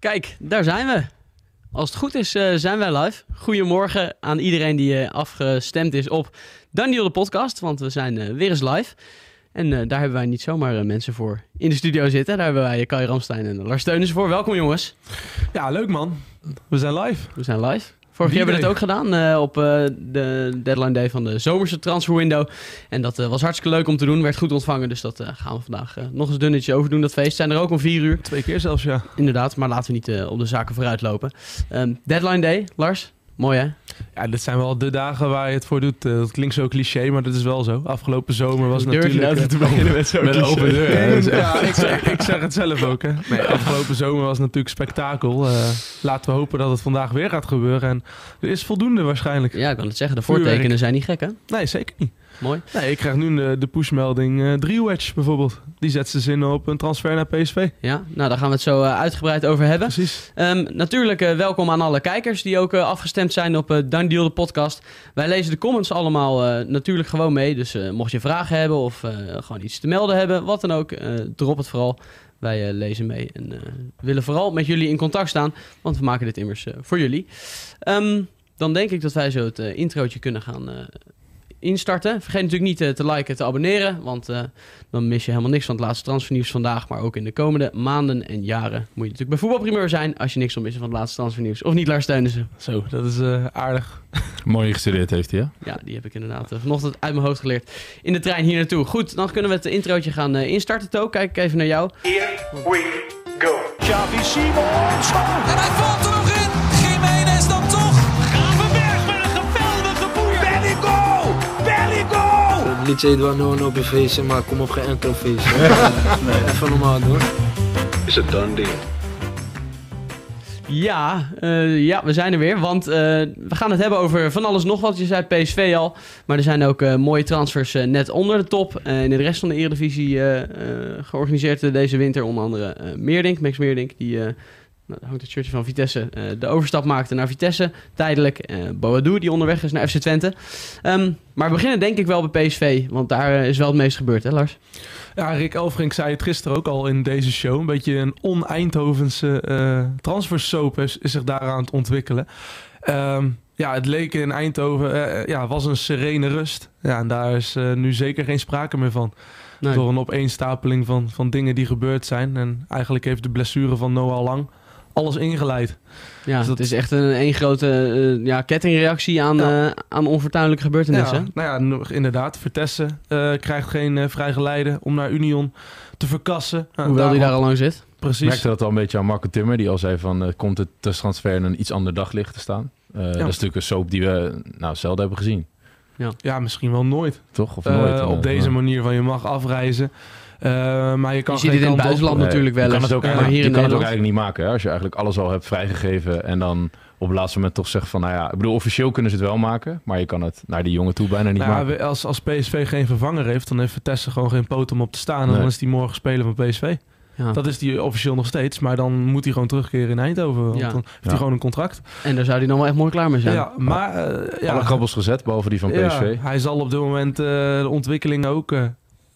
Kijk, daar zijn we. Als het goed is, uh, zijn wij live. Goedemorgen aan iedereen die uh, afgestemd is op Daniel de podcast, want we zijn uh, weer eens live. En daar hebben wij niet zomaar mensen voor in de studio zitten. Daar hebben wij Kai Ramstein en Lars Steunens voor. Welkom jongens. Ja, leuk man. We zijn live. We zijn live. Vorig jaar hebben we het ook gedaan uh, op uh, de deadline day van de zomerse transfer window. En dat uh, was hartstikke leuk om te doen. Werd goed ontvangen. Dus dat gaan we vandaag nog eens dunnetje over doen. Dat feest zijn er ook om vier uur. Twee keer zelfs, ja. Inderdaad, maar laten we niet op de zaken vooruit lopen. Um, deadline day, Lars. Mooi hè? Ja, dit zijn wel de dagen waar je het voor doet. Uh, dat klinkt zo cliché, maar dat is wel zo. Afgelopen zomer was het natuurlijk... Durf nou te beginnen met zo'n open deur. Ja, ik, zeg, ik, zeg, het zelf ook hè. Nee, afgelopen zomer was natuurlijk spektakel. Uh, laten we hopen dat het vandaag weer gaat gebeuren. En er is voldoende waarschijnlijk. Ja, ik kan het zeggen. De voortekenen zijn niet gek hè? Nee, zeker niet. Mooi. Nee, ik krijg nu de, de pushmelding uh, Driewedge bijvoorbeeld. Die zet ze zin op een transfer naar PSV. Ja, nou daar gaan we het zo uh, uitgebreid over hebben. Precies. Um, natuurlijk uh, welkom aan alle kijkers die ook afgestemd zijn op uh, Dan Deal de podcast. Wij lezen de comments allemaal natuurlijk gewoon mee. Dus mocht je vragen hebben of gewoon iets te melden hebben, wat dan ook, drop het vooral. Wij lezen mee en willen vooral met jullie in contact staan, want we maken dit immers voor jullie. Um, dan denk ik dat wij zo het introotje kunnen gaan instarten. Vergeet natuurlijk niet uh, te liken, te abonneren, want uh, dan mis je helemaal niks van het laatste transfernieuws vandaag, maar ook in de komende maanden en jaren moet je natuurlijk bij voetbalprimeur zijn als je niks wil missen van het laatste transfernieuws. Of niet, Lars Steunissen? Zo, dat is uh, aardig. Mooi gestudeerd heeft hij, ja? Ja, die heb ik inderdaad vanochtend uit mijn hoofd geleerd in de trein hier naartoe. Goed, dan kunnen we het introotje gaan instarten, To. Kijk even naar jou. Here we go. Xavi Simons. Wel no op je feestje, maar kom op geen enkel feestje. nee. Even normaal doen. Is het done deal? Ja, uh, ja, we zijn er weer. Want uh, we gaan het hebben over van alles nog wat. Je zei PSV al. Maar er zijn ook uh, mooie transfers net onder de top. in de rest van de Eredivisie georganiseerd deze winter. Onder andere Meerdink, Max Meerdink. Die hangt het shirtje van Vitesse. Uh, de overstap maakte naar Vitesse tijdelijk. Uh, Boadu die onderweg is naar FC Twente. Um, maar we beginnen denk ik wel bij PSV. Want daar is wel het meest gebeurd, hè Lars? Ja, Rick Elfrink zei het gisteren ook al in deze show. Een beetje een on-Eindhovense uh, transfersoap is, is, zich daar aan het ontwikkelen. Um, ja, het leek in Eindhoven, uh, ja, was een serene rust. Ja, en daar is uh, nu zeker geen sprake meer van. Nee. Door een opeenstapeling van, van dingen die gebeurd zijn. En eigenlijk heeft de blessure van Noah Lang alles ingeleid. Ja, dus dat het is echt een, een grote uh, ja, kettingreactie aan, ja. uh, aan onfortuinlijke gebeurtenissen. Ja, nou ja, inderdaad. Vertessen uh, krijgt geen uh, vrijgeleide om naar Union te verkassen. Nou, Hoewel hij daar al lang zit. Precies. Ik merkte dat al een beetje aan Marco Timmer, die al zei van... komt het transfer in een iets ander daglicht te staan. Ja. Dat is natuurlijk een soap die we nou, zelden hebben gezien. Ja. ja, misschien wel nooit. Toch? Of nooit. op deze manier van je mag afreizen. Uh, maar je kan je ziet het in het buitenland op. natuurlijk wel je kan het ook, maar hier je kan het ook eigenlijk niet maken. Hè? Als je eigenlijk alles al hebt vrijgegeven en dan op het laatste moment toch zegt van... nou ja, ik bedoel, officieel kunnen ze het wel maken... maar je kan het naar die jongen toe bijna niet nou, maken. Als, als PSV geen vervanger heeft... dan heeft Vitesse gewoon geen poot om op te staan... en nee. dan is die morgen speler van PSV. Ja. Dat is die officieel nog steeds. Maar dan moet hij gewoon terugkeren in Eindhoven. Want ja. dan heeft hij gewoon een contract. En daar zou hij dan wel echt mooi klaar mee zijn. Ja, maar... Uh, ja. Alle krabbels gezet, behalve die van PSV. hij zal op dit moment uh, de ontwikkeling ook... Uh,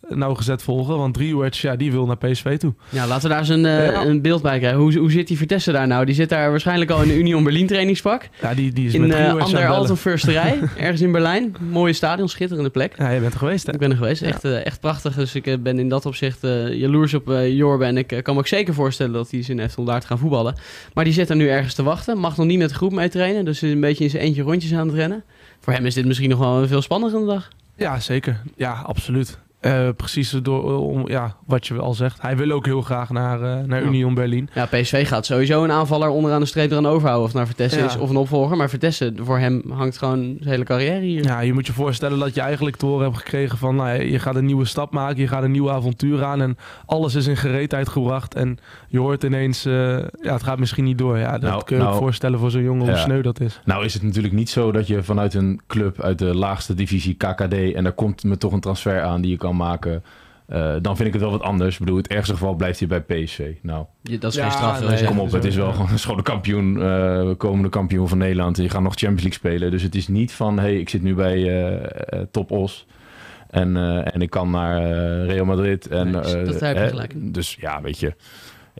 nauwgezet volgen. Want Driewedge, ja, die wil naar PSV toe. Ja, laten we daar eens een, uh, ja. een beeld bij krijgen. Hoe, hoe zit die Vitesse daar nou? Die zit daar waarschijnlijk al in de Union Berlin trainingspak. Ja, die, die is in met uh, anderhalve Försterij, ergens in Berlijn. Mooie stadion, schitterende plek. Ja, je bent er geweest, hè? Ik ben er geweest. Echt, uh, echt prachtig. Dus ik ben in dat opzicht jaloers op Jorbe. En ik kan me ook zeker voorstellen dat hij zin heeft om daar te gaan voetballen. Maar die zit er nu ergens te wachten. Mag nog niet met de groep mee trainen. Dus is een beetje in zijn eentje rondjes aan het rennen. Voor hem is dit misschien nog wel een veel spannendere dag. Ja, zeker. Ja, absoluut. Uh, precies door om, ja, wat je al zegt. Hij wil ook heel graag naar, uh, naar ja. Union Berlin. Ja, PSV gaat sowieso een aanvaller onderaan de streep eraan overhouden. Of naar Vitesse ja. is of een opvolger. Maar Vitesse, voor hem hangt gewoon zijn hele carrière hier. Ja, je moet je voorstellen dat je eigenlijk te horen hebt gekregen van... Nou, je gaat een nieuwe stap maken, je gaat een nieuw avontuur aan... en alles is in gereedheid gebracht. En je hoort ineens, uh, ja, het gaat misschien niet door. Ja, dat nou, kun je nou, je voorstellen voor zo'n jongen hoe sneu dat is. Nou is het natuurlijk niet zo dat je vanuit een club uit de laagste divisie KKD... en daar komt me toch een transfer aan die je kan maken. Uh, dan vind ik het wel wat anders. Ik bedoel, het ergste geval blijft hij bij PSV. Nou, ja, dat is geen straf. Nee, kom op, het is wel gewoon een schone kampioen, uh, komende kampioen van Nederland. Je gaat nog Champions League spelen. Dus het is niet van, hey, ik zit nu bij uh, Top Os. En, en ik kan naar Real Madrid. En, nee, dat heb je gelijk. Dus ja, weet je.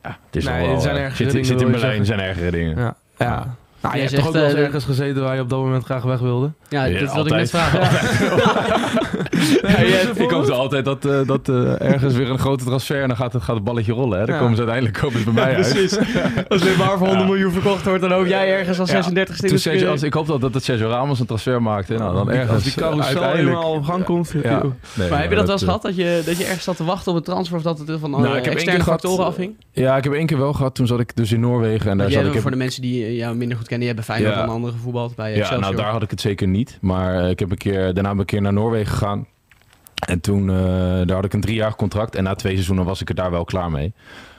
Ja, het is Nee, wel, er zijn eh, ergere zit, dingen, zit in Berlijn, er zeggen. zijn ergere dingen. Ja. ja. Nou, je Jij hebt toch ook wel eens eh, ergens gezeten waar je op dat moment graag weg wilde? Ja, Ja, dat wilde ik net vragen. Ja, ja, ik hoop altijd dat, eh, dat eh, ergens weer een grote transfer en dan gaat het, gaat het balletje rollen. Hè. Dan Ja. komen ze uiteindelijk komen ze bij mij uit. Precies. Als dit maar voor 100 Ja. miljoen verkocht wordt, dan hoop jij ergens als Ja. 36 ste als, ik hoop dat, dat het Sergio Ramos een transfer maakte. Nou, dan ergens Als die carousel eenmaal op gang komt. Ja. joh. Nee, Maar heb je dat wel eens eh, gehad? Dat je, dat je ergens zat te wachten op een transfer of dat het van Nou, ik heb één externe factoren afhing? Ja, ik heb één keer wel gehad. Toen zat ik dus in Noorwegen en daar zat ik... voor de mensen die jou minder goed kennen, die hebben Feyenoord Ja. en andere gevoetbald bij Ja, Excelsior. nou daar had ik het zeker niet. Maar eh, ik heb een keer, daarna ben ik een keer naar Noorwegen gegaan. En toen eh, daar had ik een driejarig contract. En na twee seizoenen was ik er daar wel klaar mee.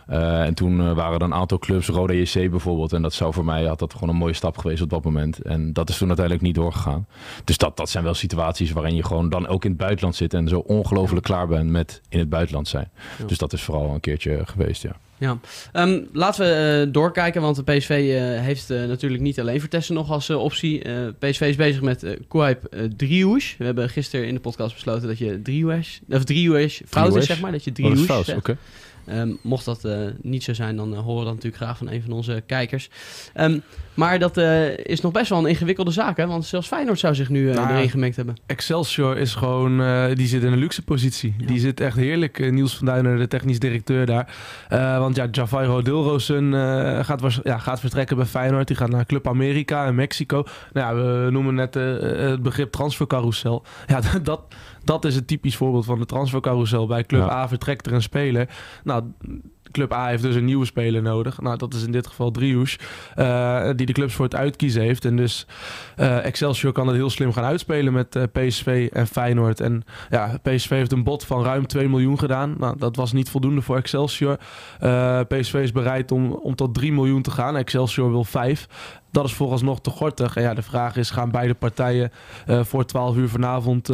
Eh, en toen waren er een aantal clubs, Roda JC bijvoorbeeld. En dat zou voor mij, had dat gewoon een mooie stap geweest op dat moment. En dat is toen uiteindelijk niet doorgegaan. Dus dat, dat zijn wel situaties waarin je gewoon dan ook in het buitenland zit. En zo ongelooflijk klaar bent met in het buitenland zijn. Ja. Dus dat is vooral een keertje geweest, ja. Ja. Ehm, laten we eh, doorkijken, want de PSV eh, heeft eh, natuurlijk niet alleen Vertessen nog als optie. PSV is bezig met uh, uh, Driehoes. We hebben gisteren in de podcast besloten dat je Driehoes, of Driehoes fout is, zeg maar. Dat je Oh, dat is Driehoes fout. Ehm, mocht dat eh, niet zo zijn, dan eh, horen we dat natuurlijk graag van een van onze kijkers. Ehm, maar dat eh, is nog best wel een ingewikkelde zaak, hè? Want zelfs Feyenoord zou zich nu Nou, erin gemengd hebben. Excelsior is gewoon, die zit in een luxe positie. Ja. Die zit echt heerlijk. Niels van Duinen, de technisch directeur daar. Want ja, Javairo Dilrosun eh, gaat, ja, gaat vertrekken bij Feyenoord. Die gaat naar Club Amerika in Mexico. Nou ja, we noemen net het begrip transfercarousel. Ja, dat, dat is een typisch voorbeeld van de transfercarousel. Bij Club Ja. A vertrekt er een speler. Nou, Club A heeft dus een nieuwe speler nodig. Nou, dat is in dit geval Driouche, eh, die de clubs voor het uitkiezen heeft. En dus eh, Excelsior kan het heel slim gaan uitspelen met eh, PSV en Feyenoord. En ja, PSV heeft een bod van ruim 2 miljoen gedaan. Nou, dat was niet voldoende voor Excelsior. PSV is bereid om, om tot 3 miljoen te gaan. Excelsior wil 5. Dat is vooralsnog te gortig. En ja, de vraag is, gaan beide partijen voor 12 uur vanavond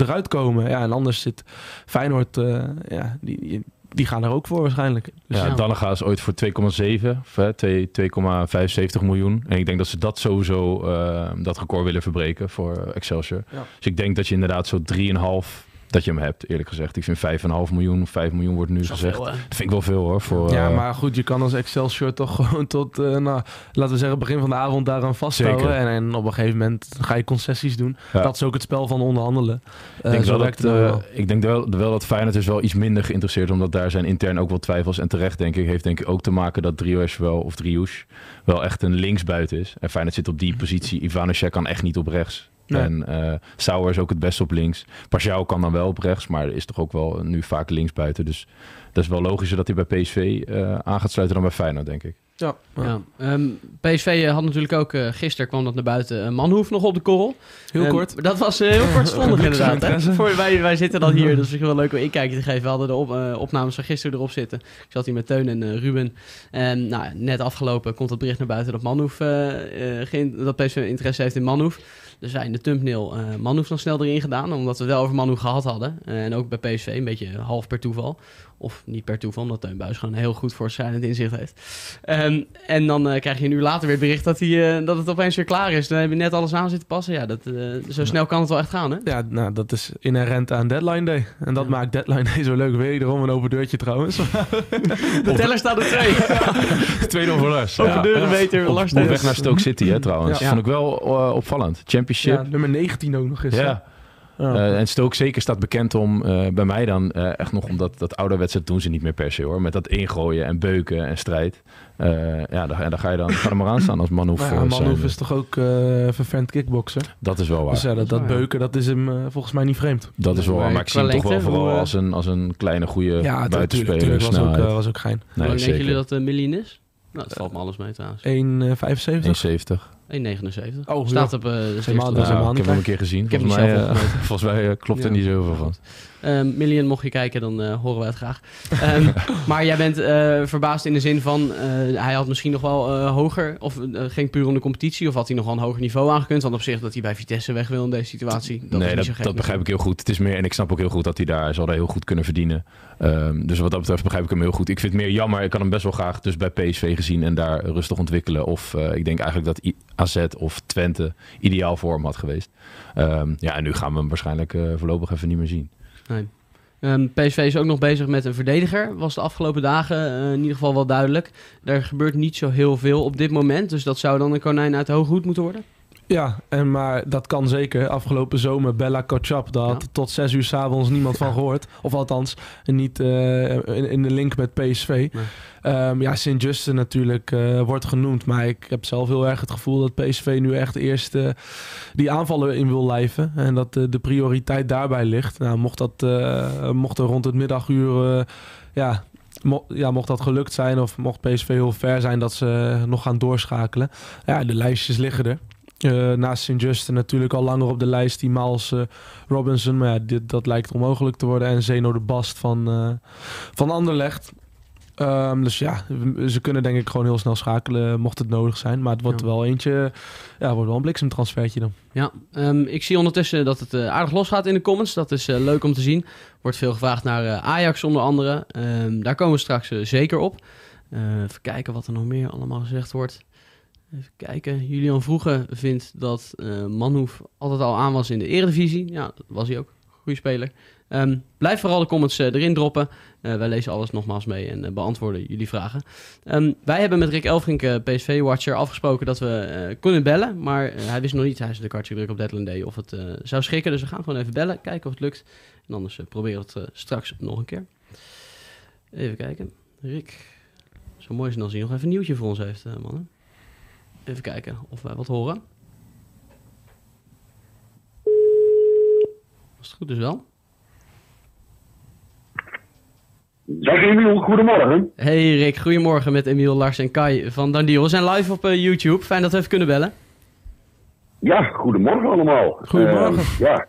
eruit komen? Ja, en anders zit Feyenoord, eh, ja, die, die, die gaan er ook voor waarschijnlijk. Dus Ja, ja. Is ooit voor 2,7 of hè, 2 2,75 miljoen. En ik denk dat ze dat sowieso eh, dat record willen verbreken voor Excelsior. Ja. Dus ik denk dat je inderdaad zo 3,5 dat je hem hebt, eerlijk gezegd. Ik vind 5,5 miljoen of 5 miljoen wordt nu gezegd. Dat vind ik wel veel hoor. Voor, Ja, eh, maar goed, je kan als Excelsior toch gewoon tot, eh, nou, laten we zeggen, begin van de avond daaraan vasthouden. En, en op een gegeven moment ga je concessies doen. Ja. Dat is ook het spel van onderhandelen. Ik Eh, denk, zo wel werkt dat, ik denk wel, wel dat Feyenoord is wel iets minder geïnteresseerd, omdat daar zijn intern ook wel twijfels. En terecht denk ik, heeft denk ik ook te maken dat Drioes wel, of Driouche, wel echt een linksbuiten is. En Feyenoord zit op die positie. Ivanusek kan echt niet op rechts. Nee. En eh Sauer is ook het best op links. Pashao kan dan wel op rechts, maar is toch ook wel nu vaak linksbuiten. Dus dat is wel logischer dat hij bij PSV eh aan gaat sluiten dan bij Feyenoord, denk ik. Ja, ja. Ja. Ehm, PSV had natuurlijk ook, eh, gisteren kwam dat naar buiten, uh, Manhoef nog op de korrel. heel kort. Dat was eh, heel kortstondig inderdaad. Hè? Voor, wij, wij zitten dan hier, dus is wel leuk om inkijkje te geven. We hadden de op, eh, opnames van gisteren erop zitten. Ik zat hier met Teun en eh, Ruben. En nou, net afgelopen komt het bericht naar buiten dat, Manhoef, eh, eh, geen, dat PSV interesse heeft in Manhoef. Wij in de thumbnail eh Manhoef dan snel erin gedaan, omdat we wel over Manhoef gehad hadden. Eh, en ook bij PSV, een beetje half per toeval. Of niet per toeval, omdat Teun Buis gewoon heel goed voorschrijdend inzicht heeft. Ehm, en dan eh, krijg je een uur later weer het bericht dat, hij, eh, dat het opeens weer klaar is. Dan heb je net alles aan zitten passen. Ja, dat, eh, zo snel kan het wel echt gaan, hè? Ja, nou, dat is inherent aan Deadline Day. En dat Ja. maakt Deadline Day zo leuk. Wederom een open deurtje trouwens. De teller staat op twee. 2-0 voor Lars. Over deuren meter, Op, Lars op weg naar Stoke City, hè, trouwens. Ja. Vond ik wel eh, opvallend. Championship. Ja, nummer 19 ook nog eens. hè? Ja. Ja. Eh, en Stoke zeker staat bekend om, eh, bij mij dan, eh, echt nog omdat dat ouderwetse doen ze niet meer per se hoor. Met dat ingooien en beuken en strijd. Eh, ja, daar, en daar ga je dan ga er maar aan staan als Manhoef. Ja, Manhoef is toch ook eh vervent kickbokser. Dat is wel waar. Dus ja, dat, ja. beuken, dat is hem volgens mij niet vreemd. dat is wel Maar waar. Maar ik zie hem toch wel vooral hoe, als een, als een kleine, goede Ja, buitenspeler. tuurlijk, was, ook, was ook gein. Hoe nee, denken jullie dat de miljoen is? Nou, dat valt me alles mee trouwens. 1,75. 1,70. 1,79. Oh, Staat op eh, de ik heb hem een keer gezien. Ik heb volgens mij, eh, volgens mij eh, klopt er niet zoveel van. Ehm Million, mocht je kijken, dan eh, horen we het graag. Ehm, maar jij bent eh, verbaasd in de zin van... eh, hij had misschien nog wel eh, hoger... of eh, ging puur om de competitie... of had hij nog wel een hoger niveau aangekund? Want op zich dat hij bij Vitesse weg wil in deze situatie... Dat is nee, niet dat, zo gek dat begrijp ik heel goed. Het is meer, en ik snap ook heel goed dat hij daar zal heel goed kunnen verdienen. Ehm, dus wat dat betreft begrijp ik hem heel goed. Ik vind het meer jammer. Ik had hem best wel graag dus bij PSV gezien en daar rustig ontwikkelen. Of eh, ik denk eigenlijk dat I- AZ of Twente ideaal voor hem had geweest. Ehm, ja, en nu gaan we hem waarschijnlijk eh, voorlopig even niet meer zien. Nee. Ehm, PSV is ook nog bezig met een verdediger. Was de afgelopen dagen eh, in ieder geval wel duidelijk. Daar gebeurt niet zo heel veel op dit moment. Dus dat zou dan een konijn uit de hoge hoed moeten worden? Ja, en maar dat kan zeker. Afgelopen zomer Bella Kotschap, daar had Ja. tot zes uur s'avonds niemand van gehoord. Of althans, niet eh, in, in de link met PSV. Ehm, ja, Sint-Juste natuurlijk eh, wordt genoemd. Maar ik heb zelf heel erg het gevoel dat PSV nu echt eerst eh, die aanvallen in wil lijven. En dat de prioriteit daarbij ligt. Nou, mocht, dat, mocht er rond het middaguur... ja, ja, mocht dat gelukt zijn of mocht PSV heel ver zijn dat ze nog gaan doorschakelen. Ja, de lijstjes liggen er. Eh, naast Sint-Juste natuurlijk al langer op de lijst die Miles eh, Robinson. Maar ja, dit, dat lijkt onmogelijk te worden. En Zeno de Bast van, eh van Anderlecht. Ehm, dus ja, ze kunnen denk ik gewoon heel snel schakelen mocht het nodig zijn. Maar het wordt Ja. wel eentje, ja, wordt wel een bliksemtransfertje dan. Ja, ehm, ik zie ondertussen dat het aardig losgaat in de comments. Dat is leuk om te zien. Wordt veel gevraagd naar Ajax onder andere. Ehm, daar komen we straks zeker op. Even kijken wat er nog meer allemaal gezegd wordt. Even kijken. Julian Vroege vindt dat eh Manhoef altijd al aan was in de eredivisie. Ja, dat was hij ook. Goeie speler. Ehm, blijf vooral de comments eh, erin droppen. Eh, wij lezen alles nogmaals mee en beantwoorden jullie vragen. Ehm, wij hebben met Rick Elfrink, PSV-watcher, afgesproken dat we kunnen bellen. Maar hij wist nog niet, hij is de kartje druk op Deadline Day, of het zou schikken. Dus we gaan gewoon even bellen, kijken of het lukt. En anders proberen we het straks nog een keer. Even kijken. Rick, zo mooi is het als hij nog even een nieuwtje voor ons heeft, mannen. Even kijken of wij wat horen. Als het goed is wel. Dag Emiel, goedemorgen. Hey Rick, goedemorgen met Emiel, Lars en Kai van Dandiel. We zijn live op eh, YouTube. Fijn dat we even kunnen bellen. Ja, goedemorgen allemaal. Goedemorgen. Eh, ja.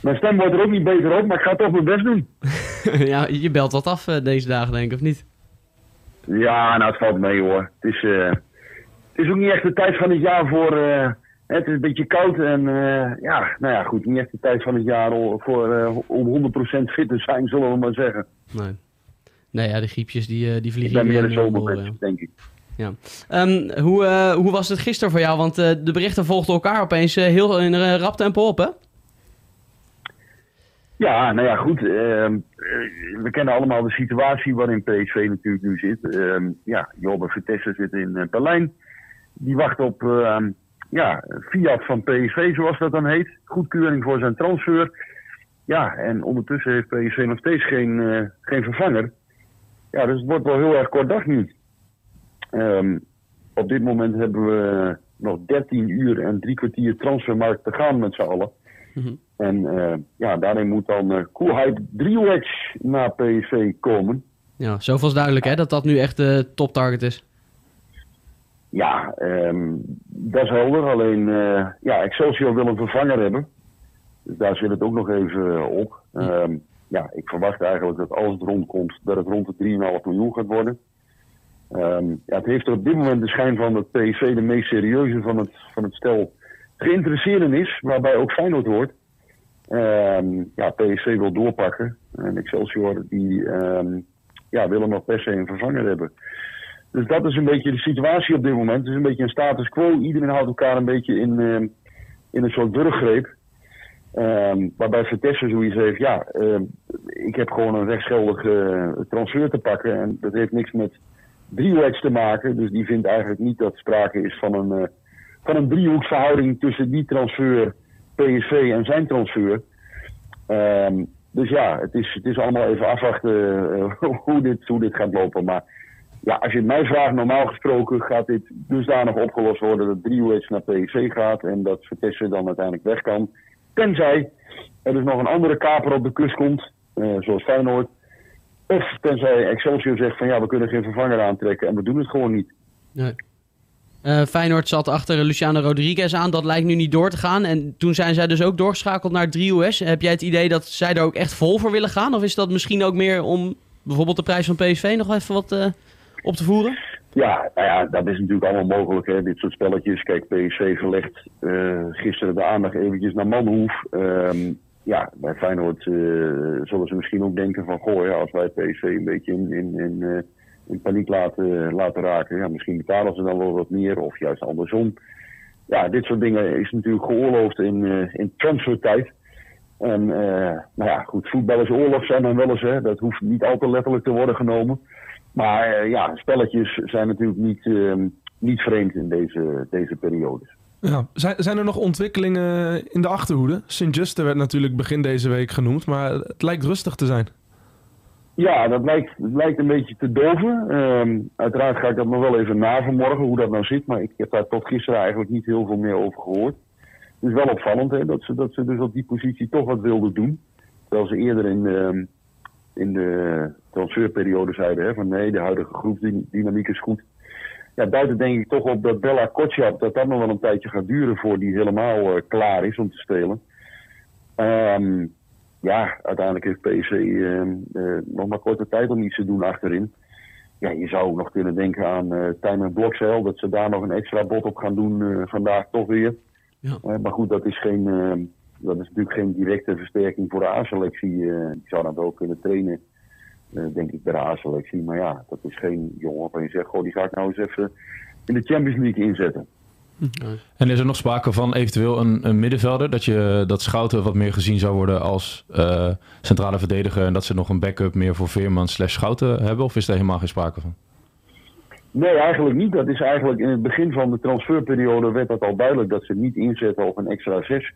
Mijn stem wordt er ook niet beter op, maar ik ga toch mijn best doen. ja, je belt wat af eh, deze dagen, denk ik, of niet? Ja, nou het valt mee hoor. Het is, eh, is ook niet echt de tijd van het jaar voor... eh, het is een beetje koud en eh, ja, nou ja goed, niet echt de tijd van het jaar voor, eh, om 100% fit te zijn, zullen we maar zeggen. Nee. Nee, ja, de griepjes die, die Ik vliegen ben hier meer de zomermens, denk ik. Ehm, hoe, hoe was het gisteren voor jou? Want de berichten volgden elkaar opeens heel in een rap tempo op, hè? Ja, nou ja, goed. ehm, eh, we kennen allemaal de situatie waarin PSV natuurlijk nu zit. Ehm ja, Jobbe Vertessen zit in Berlijn. Die wacht op ehm, ja, Fiat van PSV, zoals dat dan heet. Goedkeuring voor zijn transfer. Ja, en ondertussen heeft PSV nog steeds geen, eh, geen vervanger. Ja, dus het wordt wel heel erg kort dag nu. Ehm, op dit moment hebben we nog 13 uur en drie kwartier transfermarkt te gaan met z'n allen. En eh, ja, daarin moet dan uh, Coolheid Driehoeks naar PSV komen. Ja, zoveel is duidelijk, hè? Dat dat nu echt de top target is. Ja, ehm, dat is helder. Alleen, eh, ja, Excelsior wil een vervanger hebben. Dus daar zit het ook nog even eh, op. Ehm, ja, ik verwacht eigenlijk dat als het rondkomt, dat het rond de 3,5 miljoen gaat worden. Ehm, ja, het heeft er op dit moment de schijn van dat PSV de meest serieuze van het, van het stel geïnteresseerd is, waarbij ook Feyenoord hoort. Ehm, ja, PSV wil doorpakken. En Excelsior die ehm, ja, willen nog per se een vervanger hebben. Dus dat is een beetje de situatie op dit moment. Het is een beetje een status quo. Iedereen houdt elkaar een beetje in, ehm, in een soort burggreep. Ehm, waarbij Vertessen zoiets heeft, ja, ehm, ik heb gewoon een rechtsgeldige eh, transfer te pakken. En dat heeft niks met driehoeks te maken. Dus die vindt eigenlijk niet dat sprake is van een, eh, van een driehoeksverhouding tussen die transfer, PSV en zijn transfer. Dus ja, het is, het is allemaal even afwachten eh, hoe, dit, hoe dit gaat lopen. Maar ja, als je het mij vraagt, normaal gesproken gaat dit dusdanig opgelost worden dat driehoeks naar PSV gaat en dat Vertessen dan uiteindelijk weg kan. Tenzij er dus nog een andere kaper op de kust komt, eh, zoals Feyenoord. Of tenzij Excelsior zegt van ja, we kunnen geen vervanger aantrekken en we doen het gewoon niet. Nee. Eh, Feyenoord zat achter Luciano Rodriguez aan. Dat lijkt nu niet door te gaan. En toen zijn zij dus ook doorgeschakeld naar 3US. Heb jij het idee dat zij daar ook echt vol voor willen gaan? Of is dat misschien ook meer om bijvoorbeeld de prijs van PSV nog even wat eh, op te voeren? Ja, nou ja, dat is natuurlijk allemaal mogelijk, hè, dit soort spelletjes. Kijk, PSV verlegt eh, gisteren de aandacht eventjes naar Manhoef. Ehm, ja, bij Feyenoord eh, zullen ze misschien ook denken van... goh, ja, als wij PSV een beetje in, in, in, eh, in paniek laten, laten raken... Ja, misschien betalen ze dan wel wat meer of juist andersom. Ja, dit soort dingen is natuurlijk geoorloofd in, in transfertijd. En nou ja, goed, voetbal is oorlog, zijn dan wel eens. Dat hoeft niet al te letterlijk te worden genomen. Maar eh, ja, spelletjes zijn natuurlijk niet, ehm, niet vreemd in deze, deze periodes. Ja. Zijn, zijn er nog ontwikkelingen in de achterhoede? Sint-Juste werd natuurlijk begin deze week genoemd, maar het lijkt rustig te zijn. Ja, dat lijkt, lijkt een beetje te doven. Ehm, uiteraard ga ik dat nog wel even na vanmorgen, hoe dat nou zit. Maar ik heb daar tot gisteren eigenlijk niet heel veel meer over gehoord. Het is wel opvallend hè, dat, ze, dat ze dus op die positie toch wat wilden doen. Terwijl ze eerder in, ehm, in de transferperiode zeiden hè, van nee, de huidige groepsdynamiek is goed. Ja, duidt het denk ik toch op dat Bella Kotschap, dat dat nog wel een tijdje gaat duren voor die helemaal eh, klaar is om te spelen. Ehm, ja, uiteindelijk heeft PSV ehm, eh, nog maar korte tijd om iets te doen achterin. Ja, je zou ook nog kunnen denken aan eh Tijm en dat ze daar nog een extra bot op gaan doen vandaag toch weer. Ja. Maar goed, dat is, geen, ehm, dat is natuurlijk geen directe versterking voor de A-selectie. eh. die zou dan wel kunnen trainen, eh, denk ik, bij de A-selectie. Maar ja, dat is geen jongen waarvan je zegt, goh, die ga ik nou eens even in de Champions League inzetten. En is er nog sprake van eventueel een, een middenvelder? Dat, je, dat Schouten wat meer gezien zou worden als eh, centrale verdediger... en dat ze nog een backup meer voor Veerman slash Schouten hebben? Of is daar helemaal geen sprake van? Nee, eigenlijk niet. Dat is eigenlijk in het begin van de transferperiode werd dat al duidelijk dat ze niet inzetten op een extra zes.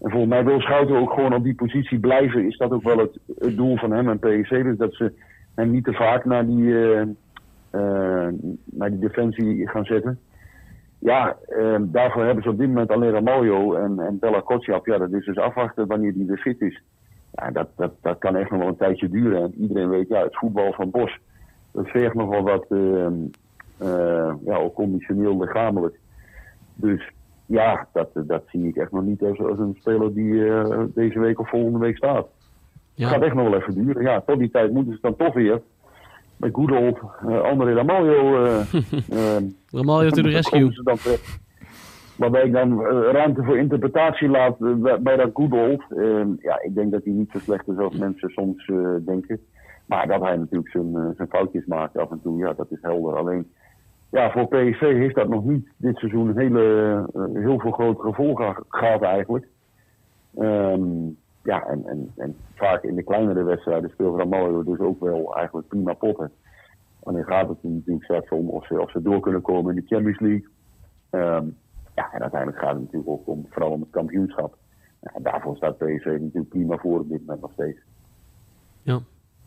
En volgens mij wil Schouten ook gewoon op die positie blijven. Is dat ook wel het, doel van hem en PSC? Dus dat ze hem niet te vaak naar die, eh, eh, naar die defensie gaan zetten. Ja, eh, daarvoor hebben ze op dit moment alleen Ramaljo en, en Bella Kotschap. Ja, dat is dus afwachten wanneer die weer fit is. Ja, dat, dat, dat kan echt nog wel een tijdje duren. En iedereen weet, ja, het voetbal van Bos, dat vergt nog wel wat, eh, eh, ja, ook conditioneel lichamelijk. Dus ja, dat, dat zie ik echt nog niet als, als een speler die eh, deze week of volgende week staat. Het gaat echt nog wel even duren. Ja, tot die tijd moeten ze dan toch weer met good old eh, André Ramaljo... eh eh, Ramaljo to the rescue. dan. Waarbij ik dan ruimte voor interpretatie laat bij- dat good old. Eh, ja, ik denk dat hij niet zo slecht is als mensen soms denken. Maar dat hij natuurlijk zijn, zijn foutjes maakt af en toe, ja, dat is helder. Alleen, ja, voor PSV heeft dat nog niet dit seizoen een hele, eh, heel veel grote gevolgen gehad eigenlijk. Ehm, ja, en, en, en vaak in de kleinere wedstrijden speelt Ramaljo dus ook wel eigenlijk prima potten. Wanneer gaat het natuurlijk straks om of ze, of ze door kunnen komen in de Champions League. Ehm, ja, en uiteindelijk gaat het natuurlijk ook om, vooral om het kampioenschap. Ja, en daarvoor staat PSV natuurlijk prima voor op dit moment nog steeds.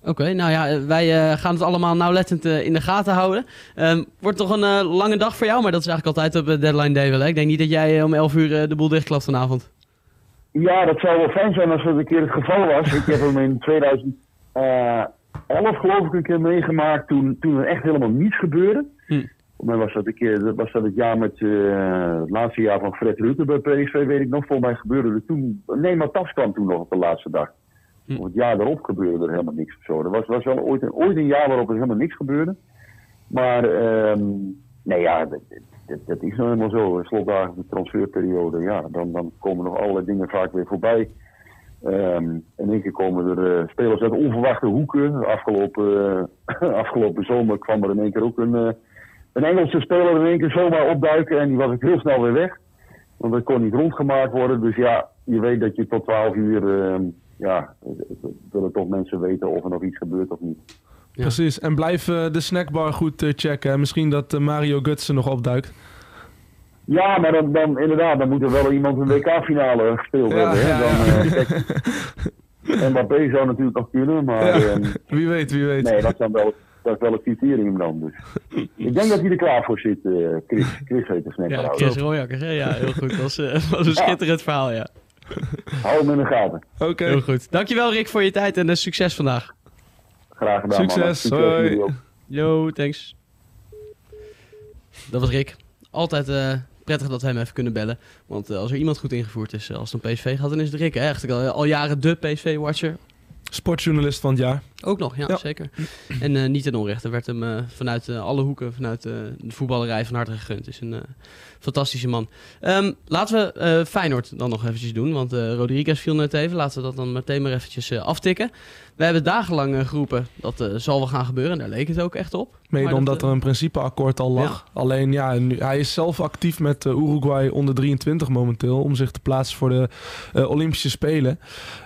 Oké, nou ja, eh, wij eh, gaan het allemaal nauwlettend eh, in de gaten houden. Ehm, wordt toch een lange dag voor jou, maar dat is eigenlijk altijd op deadline day wel. Hè? Ik denk niet dat jij om 11 uur de boel dichtklapt vanavond. Ja, dat zou wel fijn zijn als dat een keer het geval was. Ik heb hem in 2011 geloof ik een keer meegemaakt toen, toen er echt helemaal niets gebeurde. Hm. Voor mij was dat, een keer, dat was dat het jaar met het laatste jaar van Fred Rutte bij PSV, weet ik nog. Volgens mij gebeurde er toen. Nee, maar Tas kwam toen nog op de laatste dag. Hm. Het jaar daarop gebeurde er helemaal niks of. Er was, was wel ooit een, ooit een jaar waarop er helemaal niks gebeurde. Maar ehm, nee, ja, dat, dat, is nou helemaal zo. In slotdagen de transferperiode, ja, dan, dan komen nog allerlei dingen vaak weer voorbij. Ehm, in één keer komen er eh, spelers uit onverwachte hoeken. Afgelopen, eh, afgelopen zomer kwam er in één keer ook een, eh, een Engelse speler in één keer zomaar opduiken. En die was ook heel snel weer weg. Want dat kon niet rondgemaakt worden. Dus ja, je weet dat je tot 12 uur, ehm, ja, willen toch mensen weten of er nog iets gebeurt of niet. Ja. Precies. En blijf eh, de snackbar goed eh, checken. En Misschien dat eh, Mario Gutsen nog opduikt. Ja, maar dan, dan inderdaad, dan moet er wel iemand een WK-finale gespeeld Ja, hebben. Hè? ja, Dan, kijk, Mbappé zou natuurlijk nog kunnen, maar ehm, Wie weet, wie weet. nee, dat is, dan wel, dat is wel het criterium dan. Dus. Ik denk dat hij er klaar voor zit, eh, Chris. Chris heet de Ja. Chris Royakkers, hè? Ja, heel goed. Dat was, eh, was een schitterend verhaal, ja. Hou hem in de gaten. Oké. Heel goed. Dankjewel Rick voor je tijd en eh, succes vandaag. Graag gedaan, mannen. Succes, hoi. Yo, thanks. Dat was Rick. Altijd eh, prettig dat we hem even kunnen bellen. Want eh, als er iemand goed ingevoerd is, als het om PSV gaat, dan is het Rick. Hè? Echt al, al jaren de PSV-watcher. Sportjournalist van het jaar. Ook nog, ja, Ja. zeker. En eh, niet ten onrechte werd hem eh, vanuit eh, alle hoeken, vanuit de voetballerij van harte gegund. Is een fantastische man. Ehm, laten we Feyenoord dan nog eventjes doen, want Rodriguez viel net even. Laten we dat dan meteen maar eventjes aftikken. We hebben dagenlang geroepen dat zal wel gaan gebeuren. En daar leek het ook echt op. Mede dat, omdat er een principeakkoord al lag. Alleen ja, nu, hij is zelf actief met Uruguay onder 23 momenteel. Om zich te plaatsen voor de Olympische Spelen.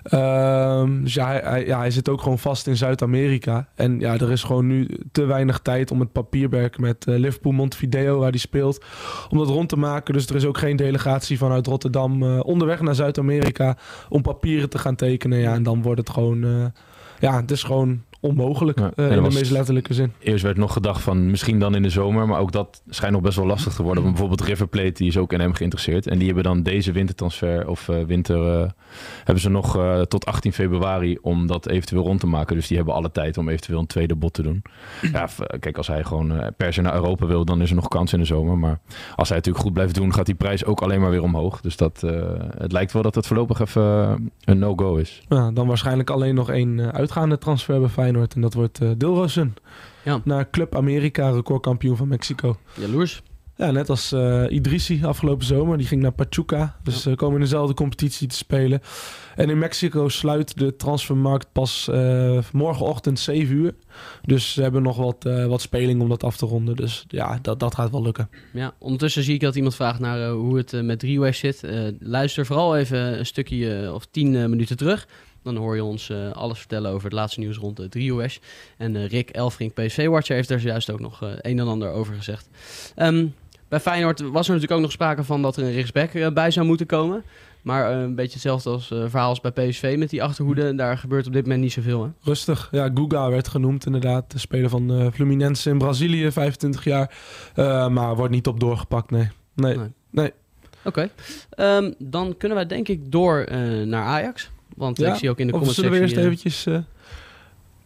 Ehm, dus ja hij, hij- ja, hij zit ook gewoon vast in Zuid-Amerika. En ja, er is gewoon nu te weinig tijd om het papierwerk met eh, Liverpool Montevideo, waar hij speelt, om dat rond te maken. Dus er is ook geen delegatie vanuit Rotterdam eh, onderweg naar Zuid-Amerika om papieren te gaan tekenen. Ja, en dan wordt het gewoon, eh, ja, het is gewoon onmogelijk Ja, eh, in de meest letterlijke zin. Eerst werd nog gedacht van misschien dan in de zomer, maar ook dat schijnt nog best wel lastig te worden. Want bijvoorbeeld River Plate die is ook in hem geïnteresseerd. En die hebben dan deze wintertransfer of eh, winter eh, hebben ze nog tot 18 februari om dat eventueel rond te maken. Dus die hebben alle tijd om eventueel een tweede bot te doen. Ja, kijk, als hij gewoon per se naar Europa wil, dan is er nog kans in de zomer. Maar als hij natuurlijk goed blijft doen, gaat die prijs ook alleen maar weer omhoog. Dus dat, het lijkt wel dat het voorlopig even een no-go is. Ja, dan waarschijnlijk alleen nog één uitgaande transfer bij Feyenoord. En dat wordt eh Dilrosun. Ja. Naar Club America, recordkampioen van Mexico. Jaloers. Ja, net als eh Idrissi afgelopen zomer. Die ging naar Pachuca. Dus ze komen in dezelfde competitie te spelen. En in Mexico sluit de transfermarkt pas eh, morgenochtend 7 uur. Dus ze hebben nog wat, eh, wat speling om dat af te ronden. Dus ja, dat, dat gaat wel lukken. Ja, ondertussen zie ik dat iemand vraagt naar eh, hoe het eh, met Drieways zit. Eh, luister vooral even een stukje eh, of tien eh, minuten terug. Dan hoor je ons eh, alles vertellen over het laatste nieuws rond de Drieways. En eh, Rick Elfrink, PSV-watcher, heeft daar juist ook nog eh, een en ander over gezegd. Ehm, bij Feyenoord was er natuurlijk ook nog sprake van dat er een rechtsback eh, bij zou moeten komen. Maar eh, een beetje hetzelfde als eh, verhaal als bij PSV met die achterhoede. Daar gebeurt op dit moment niet zoveel. Hè? Rustig. Ja, Guga werd genoemd inderdaad. De speler van eh, Fluminense in Brazilië, 25 jaar. Eh, maar wordt niet op doorgepakt, nee. Nee. Nee. nee. Oké, Ehm, dan kunnen wij denk ik door eh, naar Ajax. Want Ja, ik zie ook in de Of comment zullen we eerst eventjes eh,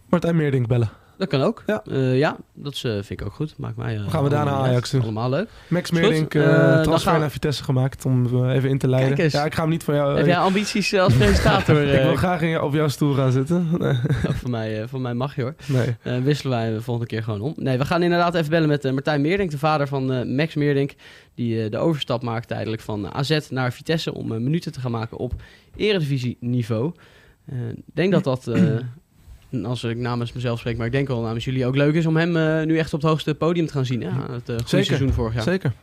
Martijn Meerdink bellen? Dat kan ook. Ja. Ja, ja dat is, eh, vind ik ook goed. Maakt mij, eh, gaan we daarna Ajax. Allemaal leuk. Max. Meerdink, Eh, eh transfer naar Vitesse gemaakt om eh, even in te leiden. Kijk eens. Ja, ik ga hem niet voor jou... Heb jij ambities eh, als presentator? ik wil eh, graag in jou- op jouw stoel gaan zitten. Nee. ook voor, mij, eh, voor mij mag je hoor. nee. Eh, wisselen wij de volgende keer gewoon om. Nee, we gaan inderdaad even bellen met eh, Martijn Meerdink, de vader van eh, Max Meerdink. Die eh, de overstap maakt tijdelijk van AZ naar Vitesse om eh, minuten te gaan maken op eredivisie niveau. Eh, Ik denk dat dat, eh, als ik namens mezelf spreek, maar ik denk wel namens jullie ook leuk is om hem eh, nu echt op het hoogste podium te gaan zien. Ja, het eh, goede Zeker. seizoen vorig jaar. Zeker.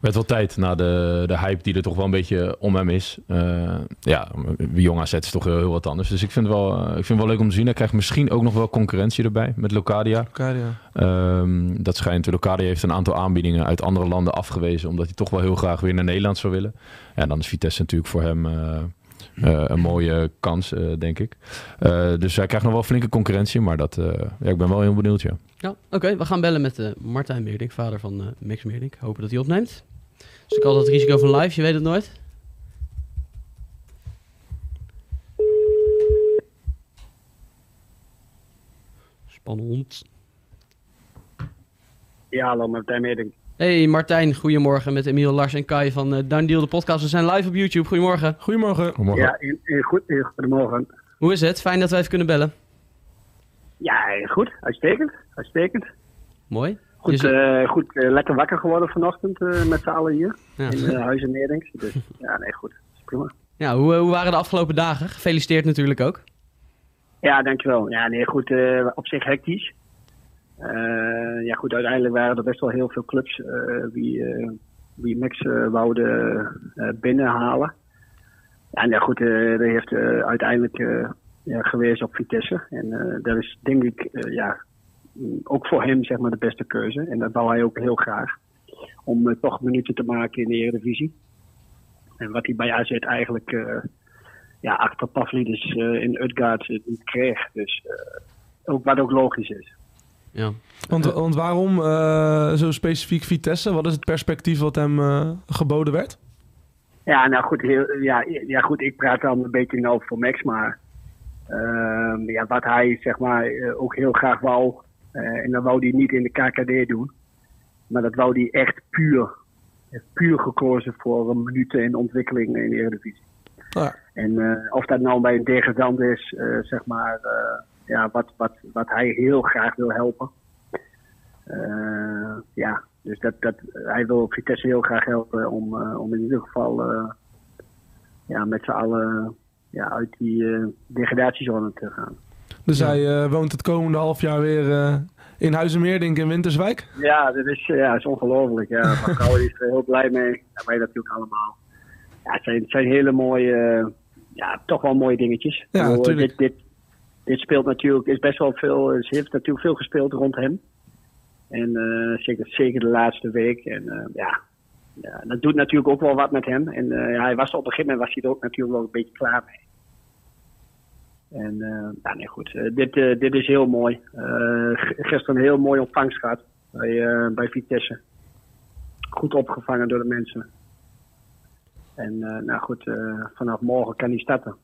werd wel tijd na de, de hype die er toch wel een beetje om hem is. Eh, ja, jong AZ is toch heel, heel wat anders. Dus ik vind, het wel, ik vind het wel leuk om te zien. Hij krijgt misschien ook nog wel concurrentie erbij met Locadia. Ja. Ehm, dat schijnt, Locadia heeft een aantal aanbiedingen uit andere landen afgewezen. Omdat hij toch wel heel graag weer naar Nederland zou willen. En dan is Vitesse natuurlijk voor hem een mooie kans, eh, denk ik. Eh, dus hij krijgt nog wel flinke concurrentie. Maar dat, eh, ja, ik ben wel heel benieuwd, ja. Ja, oké. we gaan bellen met eh, Martijn Meerdink, vader van eh, Max Meerdink. Hopen dat hij opneemt. Dus ik altijd het risico van live, je weet het nooit. Spannend. Ja, hallo Martijn Meerdink. Hey Martijn, goedemorgen met Emiel, Lars en Kai van uh, Down Deal, de podcast. We zijn live op YouTube. Goedemorgen. Goedemorgen. Goedemorgen. Ja, in, in, goed, in, goedemorgen. Hoe is het? Fijn dat wij even kunnen bellen. Ja, goed. Uitstekend. Uitstekend. Mooi. Goed, eh, goed eh, lekker wakker geworden vanochtend eh, met z'n allen hier. Ja. In uh, Huizen Meerdink. Dus ja, nee, goed. Is prima. Ja, hoe, eh, hoe waren de afgelopen dagen? Gefeliciteerd natuurlijk ook. Ja, dankjewel. Ja, nee, goed. eh, op zich hectisch. Eh, ja, goed. Uiteindelijk waren er best wel heel veel clubs eh die, eh die Max wouden binnenhalen. Ja, nee, goed. dat heeft uiteindelijk ja, gewezen op Vitesse. En dat is denk ik ja, ook voor hem zeg maar de beste keuze. En dat wou hij ook heel graag. Om toch minuten te maken in de Eredivisie. En wat hij bij AZ eigenlijk eh, ja, achter Pavlidis in Utgaard niet kreeg. Dus ook, wat ook logisch is. Ja. Want, want waarom eh, zo specifiek Vitesse? Wat is het perspectief wat hem eh, geboden werd? Ja, nou goed, heel, ja, ja, goed, ik praat dan een beetje nou voor Max, maar ehm, ja, wat hij zeg maar eh, ook heel graag wou, eh, en dat wou hij niet in de KKD doen, maar dat wou hij echt puur, puur gekozen voor een minuten in ontwikkeling in de Eredivisie. Ja. En eh, of dat nou bij een degradant is, eh, zeg maar, eh, ja, wat, wat, wat hij heel graag wil helpen. Eh, ja, dus dat, dat, hij wil Vitesse heel graag helpen om, eh, om in ieder geval eh, ja, met z'n allen ja, uit die degradatiezone te gaan. Dus hij woont het komende half jaar weer in Huizenmeerdink in Winterswijk. Ja, dat is, ja, is ongelooflijk. Ja. Van Kouwen is er heel blij mee. Wij natuurlijk allemaal. Ja, het zijn, het zijn hele mooie, ja, toch wel mooie dingetjes. Ja, Ik bedoel, dit, dit, dit speelt natuurlijk, is best wel veel, ze heeft natuurlijk veel gespeeld rond hem. En eh, zeker, zeker de laatste week. En eh, ja, ja, dat doet natuurlijk ook wel wat met hem. En eh, hij was op een gegeven moment was hij er ook natuurlijk wel een beetje klaar mee. En eh, ja, nee, goed. Eh, dit, eh, dit is heel mooi. Eh, gisteren een heel mooi ontvangst gehad bij, eh, bij Vitesse. Goed opgevangen door de mensen. En eh, nou goed, eh, vanaf morgen kan hij starten.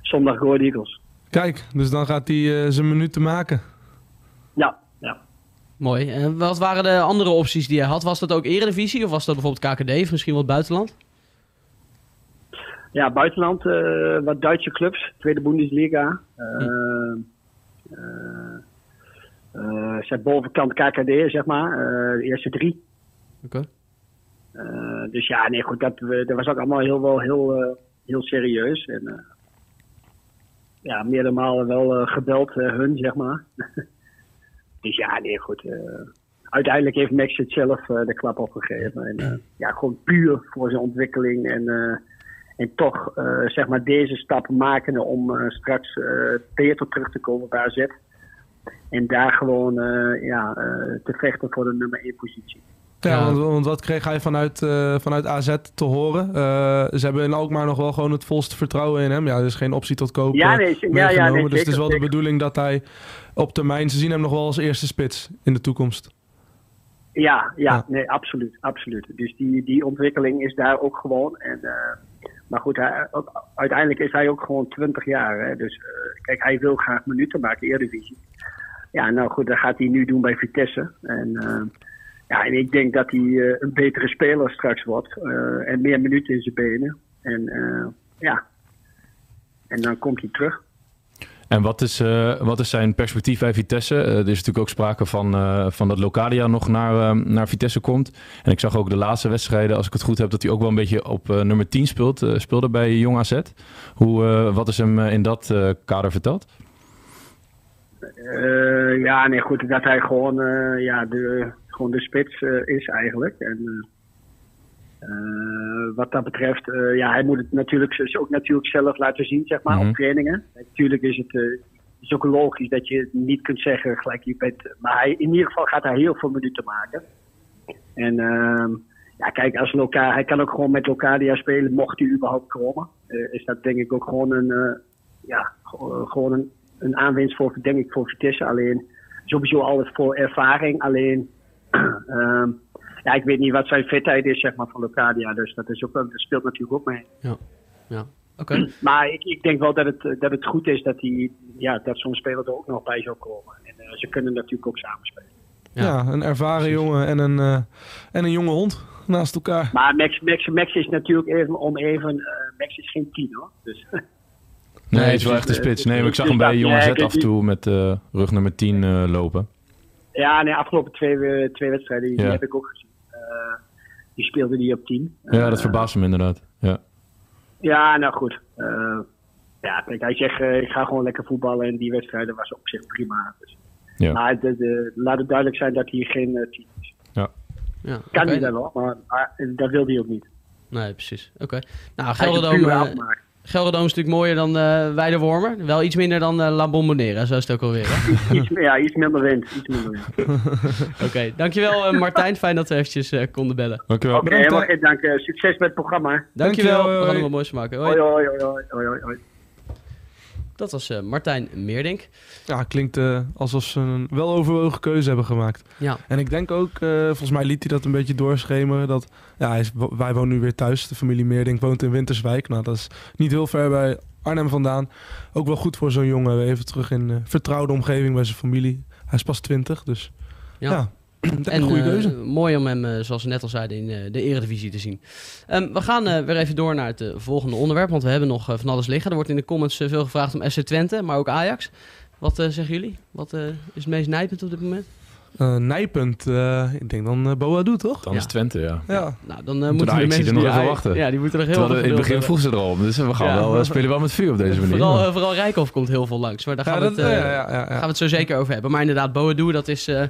Zondag Go Eagles. Kijk, dus dan gaat hij eh, zijn minuten maken. Ja, ja. Mooi. En wat waren de andere opties die hij had? Was dat ook Eredivisie of was dat bijvoorbeeld KKD of misschien wel het buitenland? Ja, buitenland, eh, wat Duitse clubs, Tweede Bundesliga. Eh eh, eh, zijn bovenkant KKD, zeg maar, eh, de eerste drie. Oké. Eh, dus ja, nee, goed, dat, was ook allemaal heel, wel heel, eh, heel serieus. En eh, ja, meerdere malen wel eh, gebeld, eh, hun, zeg maar. dus ja, nee, goed. eh, uiteindelijk heeft Max het zelf de klap opgegeven. En ja, gewoon puur voor zijn ontwikkeling en... en toch zeg maar deze stap maken om straks beter terug te komen bij AZ. En daar gewoon ja, te vechten voor de nummer 1 positie. Ja, Ja. Want, want wat kreeg hij vanuit, eh, vanuit AZ te horen? Eh, ze hebben in Alkmaar nog wel gewoon het volste vertrouwen in hem. Ja, er is geen optie tot koop Ja, nee, ja, ja, meegenomen. nee, dus het is zeker, wel de bedoeling dat hij op termijn... Ze zien hem nog wel als eerste spits in de toekomst. Ja, ja, Ja. nee, absoluut, absoluut. Dus die, die ontwikkeling is daar ook gewoon. En, eh, maar goed, hij, uiteindelijk is hij ook gewoon 20 jaar. Hè? Dus eh, kijk, hij wil graag minuten maken, Eredivisie. Ja, nou goed, dat gaat hij nu doen bij Vitesse. En, eh, ja, en ik denk dat hij eh, een betere speler straks wordt. eh, en meer minuten in zijn benen. En eh, ja, en dan komt hij terug. En wat is, wat is zijn perspectief bij Vitesse? Er is natuurlijk ook sprake van, van dat Locadia nog naar, naar Vitesse komt. En ik zag ook de laatste wedstrijden, als ik het goed heb, dat hij ook wel een beetje op nummer 10 speelt, speelde bij Jong AZ. Hoe, wat is hem in dat kader verteld? Eh, ja, nee, goed, dat hij gewoon, eh, ja, de, gewoon de spits eh, is eigenlijk. En wat dat betreft, ja, hij moet het natuurlijk, ook natuurlijk zelf laten zien, zeg maar, Mhm. op trainingen. Natuurlijk is het is ook logisch dat je niet kunt zeggen gelijk je bent, maar hij, in ieder geval gaat hij heel veel minuten maken. En ehm, ja, kijk, als Loca, hij kan ook gewoon met Locadia spelen, mocht hij überhaupt komen. Is dat denk ik ook gewoon een, ja, gewoon een, een aanwinst voor, denk ik, voor Vitesse. Alleen, sowieso alles voor ervaring. Alleen, ehm, ja, ik weet niet wat zijn fitheid is, zeg maar, van Locadia. Dus dat, is ook, wel- dat speelt natuurlijk ook mee. Ja. Oké. Maar ik, ik denk wel dat het, dat het goed is dat, die, ja, dat zo'n speler er ook nog bij zou komen. En eh, ze kunnen natuurlijk ook samen spelen. Ja, Ja, een ervaren jongen en een, eh, en een jonge hond naast elkaar. Maar Max, Max, Max is natuurlijk even om even. eh, Max is geen tien hoor. Dus, Nee, het is wel dus, echt een spits. Nee, maar ik zag dus hem bij Jong ja, weet af en toe met eh, rug nummer 10 eh, lopen. ja, nee, afgelopen twee, eh, twee wedstrijden die Ja. heb ik ook gezien. Eh, die speelde die op tien. Ja, dat verbaast hem inderdaad. Ja. Ja, nou goed. Eh, ja, kijk, hij zegt, eh, ik ga gewoon lekker voetballen en die wedstrijden was op zich prima. Dus. Ja. Maar de, de, laat het duidelijk zijn dat hij geen eh, team is. Ja, Kan oké. hij dan wel, maar, maar dat wil hij ook niet. Nee, precies. Oké. Nou, is een Gelderdoom. Gelderdoom is natuurlijk mooier dan eh Weidewormer. Wel iets minder dan eh La Bombonera, zo is het ook alweer. hè? Iets, ja, iets minder wind. Iets minder wind. Oké, dankjewel eh, Martijn. Fijn dat we eventjes eh, konden bellen. Dankjewel. Oké, geen dank. Eh, succes met het programma. Dankjewel. Dankjewel, We gaan er wat moois van maken. Hoi, hoi, hoi, hoi, hoi, hoi. Dat was eh, Martijn Meerdink. Ja, klinkt eh, alsof ze een weloverwogen keuze hebben gemaakt. Ja. En ik denk ook, eh, volgens mij liet hij dat een beetje doorschemeren. Dat, ja, hij is, wij wonen nu weer thuis. De familie Meerdink woont in Winterswijk. Nou, dat is niet heel ver bij Arnhem vandaan. Ook wel goed voor zo'n jongen. Even terug in vertrouwde omgeving bij zijn familie. Hij is pas 20, dus Ja. ja, En een goede eh, mooi om hem, eh, zoals we net al zeiden, in eh, de eredivisie te zien. Ehm, we gaan weer even door naar het volgende onderwerp, want we hebben nog van alles liggen. Er wordt in de comments veel gevraagd om FC Twente, maar ook Ajax. Wat zeggen jullie? Wat is het meest nijpend op dit moment? Eh, Nijpunt, eh, ik denk dan uh, Boadu, toch? Dan Ja. is Twente, ja. Ja. Nou, dan eh, Moeten de mensen er nog die even wachten. Ja, die moeten er heel erg in het begin vroeg ze erom. Dus we gaan Ja. wel, eh, spelen wel met vuur op deze manier. Vooral, eh, vooral Rijkoff komt heel veel langs. Maar daar gaan, Ja, we, dat, het, eh, ja, ja, ja, ja. gaan we het zo zeker over hebben. Maar inderdaad, Boadu, dat is eh,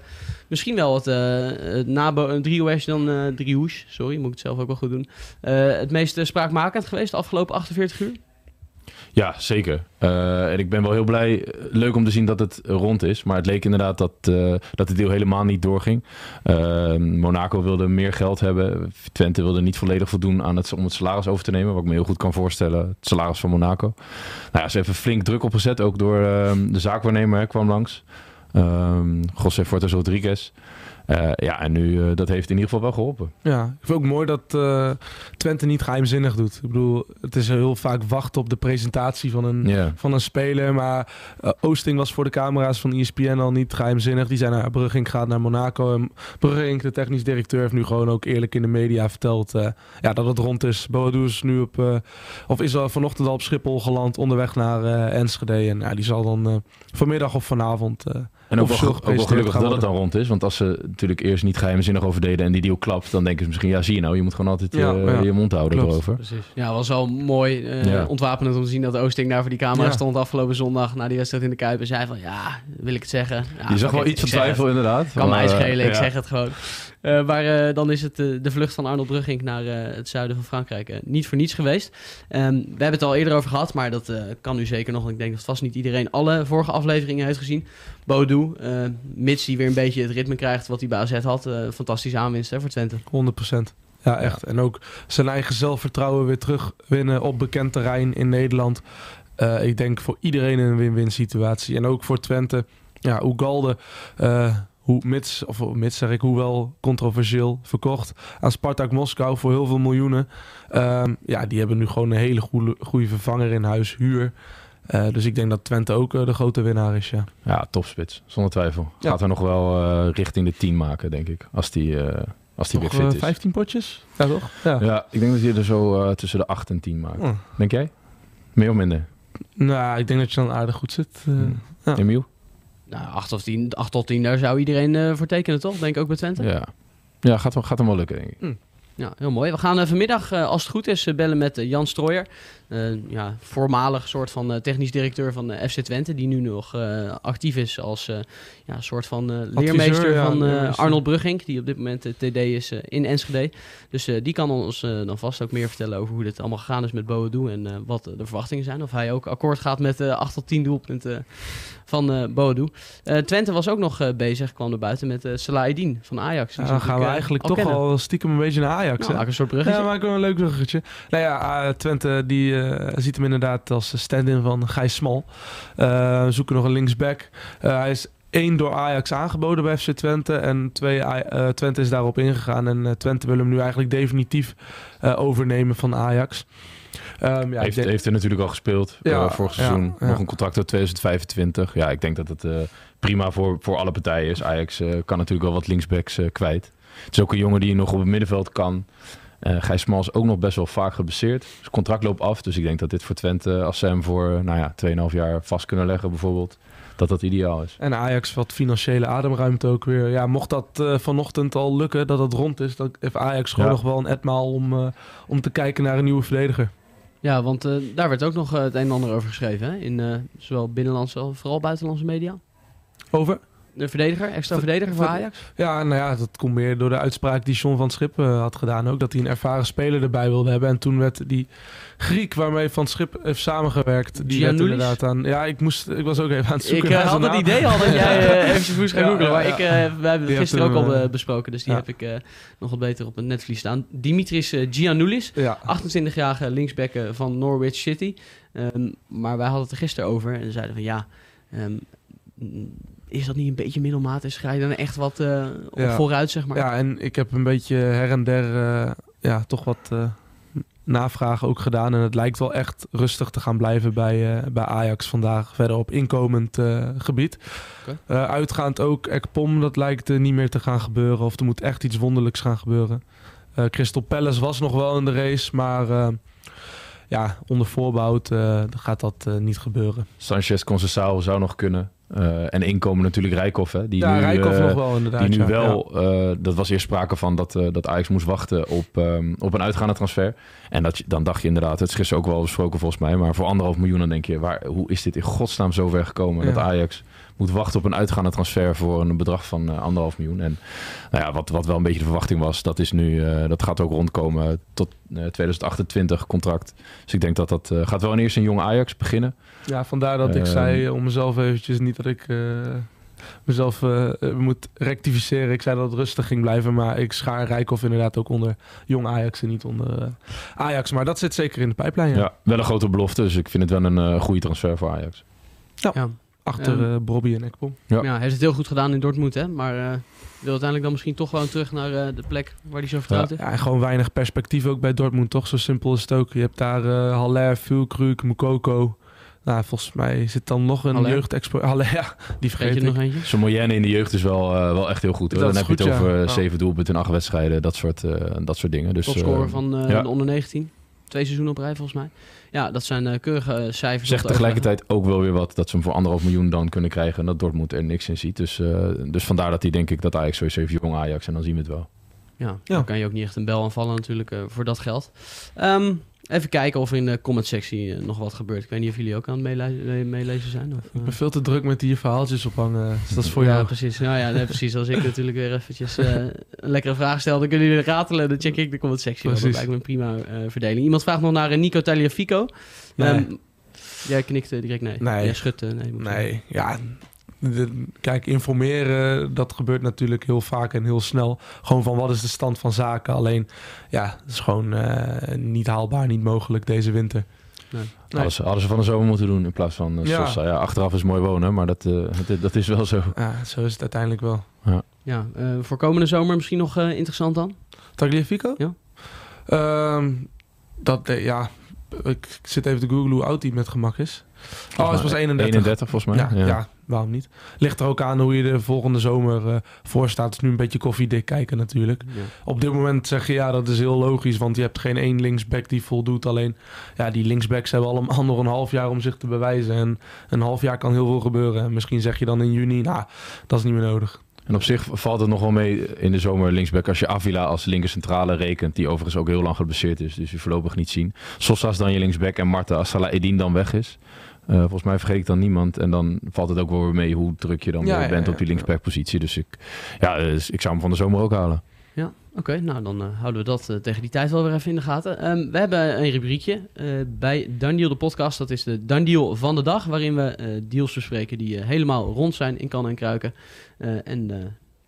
misschien wel het eh, eh, na driehoes dan eh driehoes. Sorry, moet ik het zelf ook wel goed doen. Eh, het meest eh, spraakmakend geweest de afgelopen 48 uur. Ja, zeker. Eh, en ik ben wel heel blij. eh, Leuk om te zien dat het rond is. Maar het leek inderdaad dat, eh, dat de deal helemaal niet doorging. Eh, Monaco wilde meer geld hebben. Twente wilde niet volledig voldoen aan het, om het salaris over te nemen. Wat ik me heel goed kan voorstellen. Het salaris van Monaco. Nou ja, ze hebben flink druk opgezet. Ook door eh, de zaakwaarnemer kwam langs. Ehm José Fortes Rodriguez. Eh, ja, en nu, eh, dat heeft in ieder geval wel geholpen. Ja, ik vind ook mooi dat eh, Twente niet geheimzinnig doet. Ik bedoel, het is heel vaak wachten op de presentatie van een, van een speler. Maar Oosting was voor de camera's van ESPN al niet geheimzinnig. Die zei, nou, Brugging gaat naar Monaco. En Brugging, de technisch directeur, heeft nu gewoon ook eerlijk in de media verteld ja, dat het rond is. Boadu is nu op, of is al vanochtend al op Schiphol geland, onderweg naar Enschede. En ja, die zal dan vanmiddag of vanavond... eh, En ook wel, ook wel gelukkig dat het dan rond is. Want als ze natuurlijk eerst niet geheimzinnig over deden en die deal klapt, dan denken ze misschien, ja zie je nou, je moet gewoon altijd Ja, eh, ja. je mond houden Klopt. erover. Precies. Ja, was wel mooi eh Ja. ontwapenend om te zien dat Oosting daar voor die camera Ja. stond afgelopen zondag na die wedstrijd in de Kuip. En zei van, ja, wil ik het zeggen? Ja, je zag wel iets van twijfel inderdaad. Kan mij Maar, eh, schelen, ik ja. zeg het gewoon. Eh, maar eh, dan is het eh, de vlucht van Arnold Brugging naar het zuiden van Frankrijk niet voor niets geweest. Ehm, we hebben het al eerder over gehad, maar dat kan nu zeker nog. Ik denk dat vast niet iedereen alle vorige afleveringen heeft gezien. Bodu, eh, mits hij weer een beetje het ritme krijgt wat hij bij AZ had. fantastische aanwinst hè, voor Twente. 100%. Ja, echt. En ook zijn eigen zelfvertrouwen weer terugwinnen op bekend terrein in Nederland. Ik denk voor iedereen een win-win situatie. En ook voor Twente. Ja, Ugalde, eh hoe mits, of mits zeg ik, hoewel controversieel verkocht aan Spartak Moskou voor heel veel miljoenen. Ehm, ja, die hebben nu gewoon een hele goede, goede vervanger in huis, huur. Eh, dus ik denk dat Twente ook eh, de grote winnaar is, ja. Ja, topspits, zonder twijfel. Ja. Gaat er nog wel eh, richting de 10 maken, denk ik. Als die, eh, als die weer fit is. 15 potjes? Ja, toch? Ja. Ja, ik denk dat hij er zo eh, tussen de 8 en 10 maakt. Oh. Denk jij? Meer of minder? Nou, ik denk dat je dan aardig goed zit. eh. Hmm. Ja. Emiel? Nou, 8 of 10, 8 tot 10, daar zou iedereen eh, voor tekenen, toch? Denk ik ook bij Twente. Ja. Ja, gaat, wel- gaat hem wel lukken, denk ik. Ja, heel mooi. We gaan eh, vanmiddag, eh, als het goed is, bellen met Jan Strooijer. Eh, ja, voormalig soort van eh, technisch directeur van de FC Twente. Die nu nog eh, actief is als eh, ja, soort van eh, leermeester ja, van. Arnold Brugging. Die op dit moment TD is in Enschede. Dus eh, die kan ons eh, dan vast ook meer vertellen over hoe dit allemaal gegaan is met Boadu. En eh, wat de verwachtingen zijn. Of hij ook akkoord gaat met eh 8 tot 10 doelpunten van eh Boadu. Eh, Twente was ook nog eh, bezig, kwam er buiten met Eddin van Ajax. Die dan gaan we eigenlijk al toch kennen. al stiekem een beetje naar Ajax. Nou, hè? maak een soort bruggetje. Ja, wil een leuk bruggetje. Nou ja, Twente die, ziet hem inderdaad als stand-in van Gijs Smal. We zoeken nog een linksback. Hij is één door Ajax aangeboden bij FC Twente. En twee, eh, Twente is daarop ingegaan. En eh, Twente wil hem nu eigenlijk definitief overnemen van Ajax. Ehm, ja, heeft, denk- heeft er natuurlijk al gespeeld Ja, eh, vorig ja, seizoen. ja. Nog een contract tot 2025. Ja, ik denk dat het eh, prima voor, voor alle partijen is. Ajax eh, kan natuurlijk wel wat linksbacks kwijt. Het is ook een jongen die nog op het middenveld kan. Gijs Smal is ook nog best wel vaak geblesseerd. Zijn contract loopt af. Dus ik denk dat dit voor Twente, als ze hem voor nou ja, 2,5 jaar vast kunnen leggen bijvoorbeeld, dat dat ideaal is. En Ajax wat financiële ademruimte ook weer. Ja, mocht dat vanochtend al lukken, dat het rond is, dan heeft Ajax gewoon Ja. nog wel een etmaal om, om te kijken naar een nieuwe verdediger. Ja, want eh, daar werd ook nog eh, het een en ander over geschreven. Hè? In eh, zowel binnenlandse als vooral buitenlandse media. Over? De verdediger, extra Ver- verdediger voor Ajax. Ja, nou ja, dat komt meer door de uitspraak die John van Schip eh, had gedaan ook. Dat hij een ervaren speler erbij wilde hebben. En toen werd die Griek waarmee Van Schip heeft samengewerkt, die werd inderdaad aan... Ja, ik, moest, ik was ook even aan het Ik zoeken eh, naar had het idee al dat jij eh eventjes moest gaan googlen. ja, Maar ja. ik, eh, wij hebben het gisteren ook al eh, eh, besproken. Dus die heb ik eh, nog wat beter op het netvlies staan. Dimitris eh, Giannoulis. Ja, 28-jarige linksback eh, van Norwich City. Ehm, maar wij hadden het er gisteren over. En zeiden van ja... ehm, is dat niet een beetje middelmatig? Ga je dan echt wat eh, Ja. vooruit, zeg maar? ja, en ik heb een beetje her en der eh, ja, toch wat eh, navragen ook gedaan. En het lijkt wel echt rustig te gaan blijven bij, eh, bij Ajax vandaag. Verder op inkomend eh, gebied. Oké. Eh, uitgaand ook Ekpom, dat lijkt niet meer te gaan gebeuren. Of er moet echt iets wonderlijks gaan gebeuren. Eh, Crystal Palace was nog wel in de race, maar eh, ja, onder voorbehoud eh, gaat dat niet gebeuren. Sanchez Conceição zou nog kunnen. Eh, en inkomen natuurlijk Rijkoff, hè, die ja, nu, Rijkoff eh, nog wel inderdaad. die nu ja. wel, eh, dat was eerst sprake van dat, dat Ajax moest wachten op, ehm, op een uitgaande transfer. En dat, dan dacht je inderdaad, het is gisteren ook wel besproken volgens mij, maar voor anderhalf miljoen dan denk je, waar, hoe is dit in godsnaam zo ver gekomen Ja. dat Ajax moet wachten op een uitgaande transfer voor een bedrag van eh, anderhalf miljoen. En nou ja, wat, wat wel een beetje de verwachting was, dat is nu, eh, dat gaat ook rondkomen tot eh, 2028 contract. Dus ik denk dat dat eh, gaat wel in eerst een jonge Ajax beginnen. Ja, vandaar dat ik Ehm. zei om mezelf eventjes niet dat ik eh, mezelf eh, eh, moet rectificeren. Ik zei dat het rustig ging blijven, maar ik schaar Rijkoff inderdaad ook onder jong Ajax en niet onder eh, Ajax. Maar dat zit zeker in de pijplijn, ja. Ja. wel een grote belofte, dus ik vind het wel een eh, goede transfer voor Ajax. Ja. Achter eh Bobby en Ekpom. Ja. Ja. hij heeft het heel goed gedaan in Dortmund, hè? Maar eh, wil uiteindelijk dan misschien toch gewoon terug naar eh, de plek waar hij zo vertrouwd is. Ja, en gewoon weinig perspectief ook bij Dortmund, toch? Zo simpel is het ook. Je hebt daar eh Haller, Fulkrug, Mukoko. Nou, volgens mij zit dan nog een. Haller, ja, die Vergeet je er ik. nog eentje? Zijn Moyenne in de jeugd is wel, eh, wel echt heel goed. Hoor. Dan heb je het over Oh. zeven doelpunten in acht wedstrijden, dat soort, eh, dat soort dingen. Dus, Topscorer van eh, ja. de onder 19. Twee seizoenen op rij volgens mij. Ja, dat zijn eh, keurige eh, cijfers. Zegt te tegelijkertijd ook wel weer wat dat ze hem voor anderhalf miljoen dan kunnen krijgen. En dat Dortmund er niks in ziet. Dus, eh, dus vandaar dat hij denk ik dat Ajax sowieso heeft jong Ajax. En dan zien we het wel. Ja, dan kan je ook niet echt een bel aanvallen natuurlijk eh, voor dat geld. Ehm, even kijken of er in de comment sectie eh, nog wat gebeurt. Ik weet niet of jullie ook aan het meele- meelezen zijn. Of, Ik eh? ben veel te druk met hier verhaaltjes ophangen. Dus dat is voor ja, jou. precies. Ja, ja, nee, precies. Als ik natuurlijk weer eventjes eh, een lekkere vraag stel, dan kunnen jullie ratelen. Dan check ik de comment sectie. wel. Dat lijkt me een prima eh, verdeling. Iemand vraagt nog naar eh, Nico Tagliafico. Nee. Ehm, jij knikte direct nee. Nee. Jij schudt eh, nee. Nee, ja. De- kijk, informeren, dat gebeurt natuurlijk heel vaak en heel snel. Gewoon van wat is de stand van zaken. Alleen, ja, het is gewoon eh, niet haalbaar, niet mogelijk deze winter. Nee. Hadden, ze, hadden ze van de zomer moeten doen in plaats van uh, Ja. Sosa. Ja, achteraf is mooi wonen, maar dat, eh, dat, dat is wel zo. Ja, zo is het uiteindelijk wel. Ja, eh, voor komende zomer misschien nog eh, interessant dan? Tagliafico? Ja. Ehm, dat, eh, ja, ik zit even te googlen hoe oud hij met gemak is. Oh, het was 31. 31 volgens mij. Ja, ja. Waarom niet? Ligt er ook aan hoe je de volgende zomer eh, voor staat. Het is nu een beetje koffiedik kijken natuurlijk. Ja. Op dit moment zeg je ja, dat is heel logisch, want je hebt geen één linksback die voldoet. Alleen ja, die linksbacks hebben allemaal nog een half jaar om zich te bewijzen. En een half jaar kan heel veel gebeuren. En misschien zeg je dan in juni, nou, dat is niet meer nodig. En op zich valt het nog wel mee in de zomer linksback als je Avila als linkercentrale rekent. Die overigens ook heel lang geblesseerd is. Dus je voorlopig niet zien. Sosa is dan je linksback en Marta als Salah Edin dan weg is. Eh, volgens mij vergeet ik dan niemand. En dan valt het ook wel weer mee hoe druk je dan Ja, weer ja, bent op die ja. linksback positie. Dus ik, ja, dus ik zou hem van de zomer ook halen. Ja, oké. nou, dan eh, houden we dat eh, tegen die tijd wel weer even in de gaten. Ehm, we hebben een rubriekje bij Dandeal de podcast. Dat is de Dandeal van de dag. Waarin we deals bespreken die helemaal rond zijn in kan en kruiken. En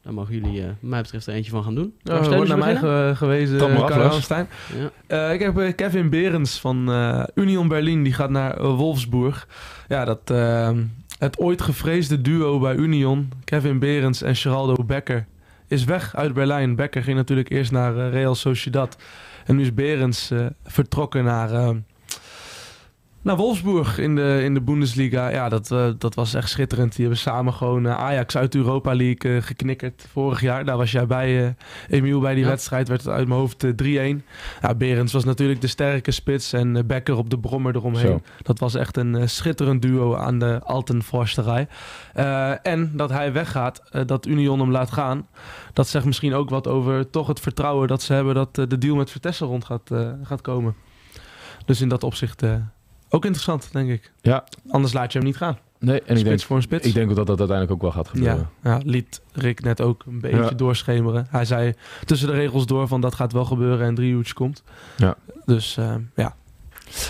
daar mogen jullie, eh, wat mij betreft, er eentje van gaan doen. Steunen wordt naar mij ge- gewezen, uh. Hamstein. Ja. Eh, ik heb eh, Kevin Berends van eh, Union Berlin. Die gaat naar eh, Wolfsburg. Ja, dat, eh, het ooit gevreesde duo bij Union, Kevin Berends en Geraldo Becker, is weg uit Berlijn. Becker ging natuurlijk eerst naar eh, Real Sociedad. En nu is Berends eh, vertrokken naar, eh, naar Wolfsburg in de, in de Bundesliga. Ja, dat, eh, dat was echt schitterend. Die hebben samen gewoon eh, Ajax uit de Europa League eh, geknikkerd vorig jaar. Daar was jij bij, Emiel, bij die Ja. wedstrijd. Werd het uit mijn hoofd eh, 3-1. Ja, Berends was natuurlijk de sterke spits en Becker op de brommer eromheen. Zo. Dat was echt een schitterend duo aan de Altenforsterij. En dat hij weggaat, dat Union hem laat gaan. Dat zegt misschien ook wat over toch het vertrouwen dat ze hebben dat de deal met Vertessen rond gaat, gaat komen. Dus in dat opzicht ook interessant, denk ik. Ja. Anders laat je hem niet gaan. Nee, en ik spits denk, voor een spits. ik denk dat dat uiteindelijk ook wel gaat gebeuren. ja, ja, liet Rick net ook een beetje Ja. doorschemeren. Hij zei tussen de regels door van dat gaat wel gebeuren en driehoeds komt. Ja. Dus eh, ja,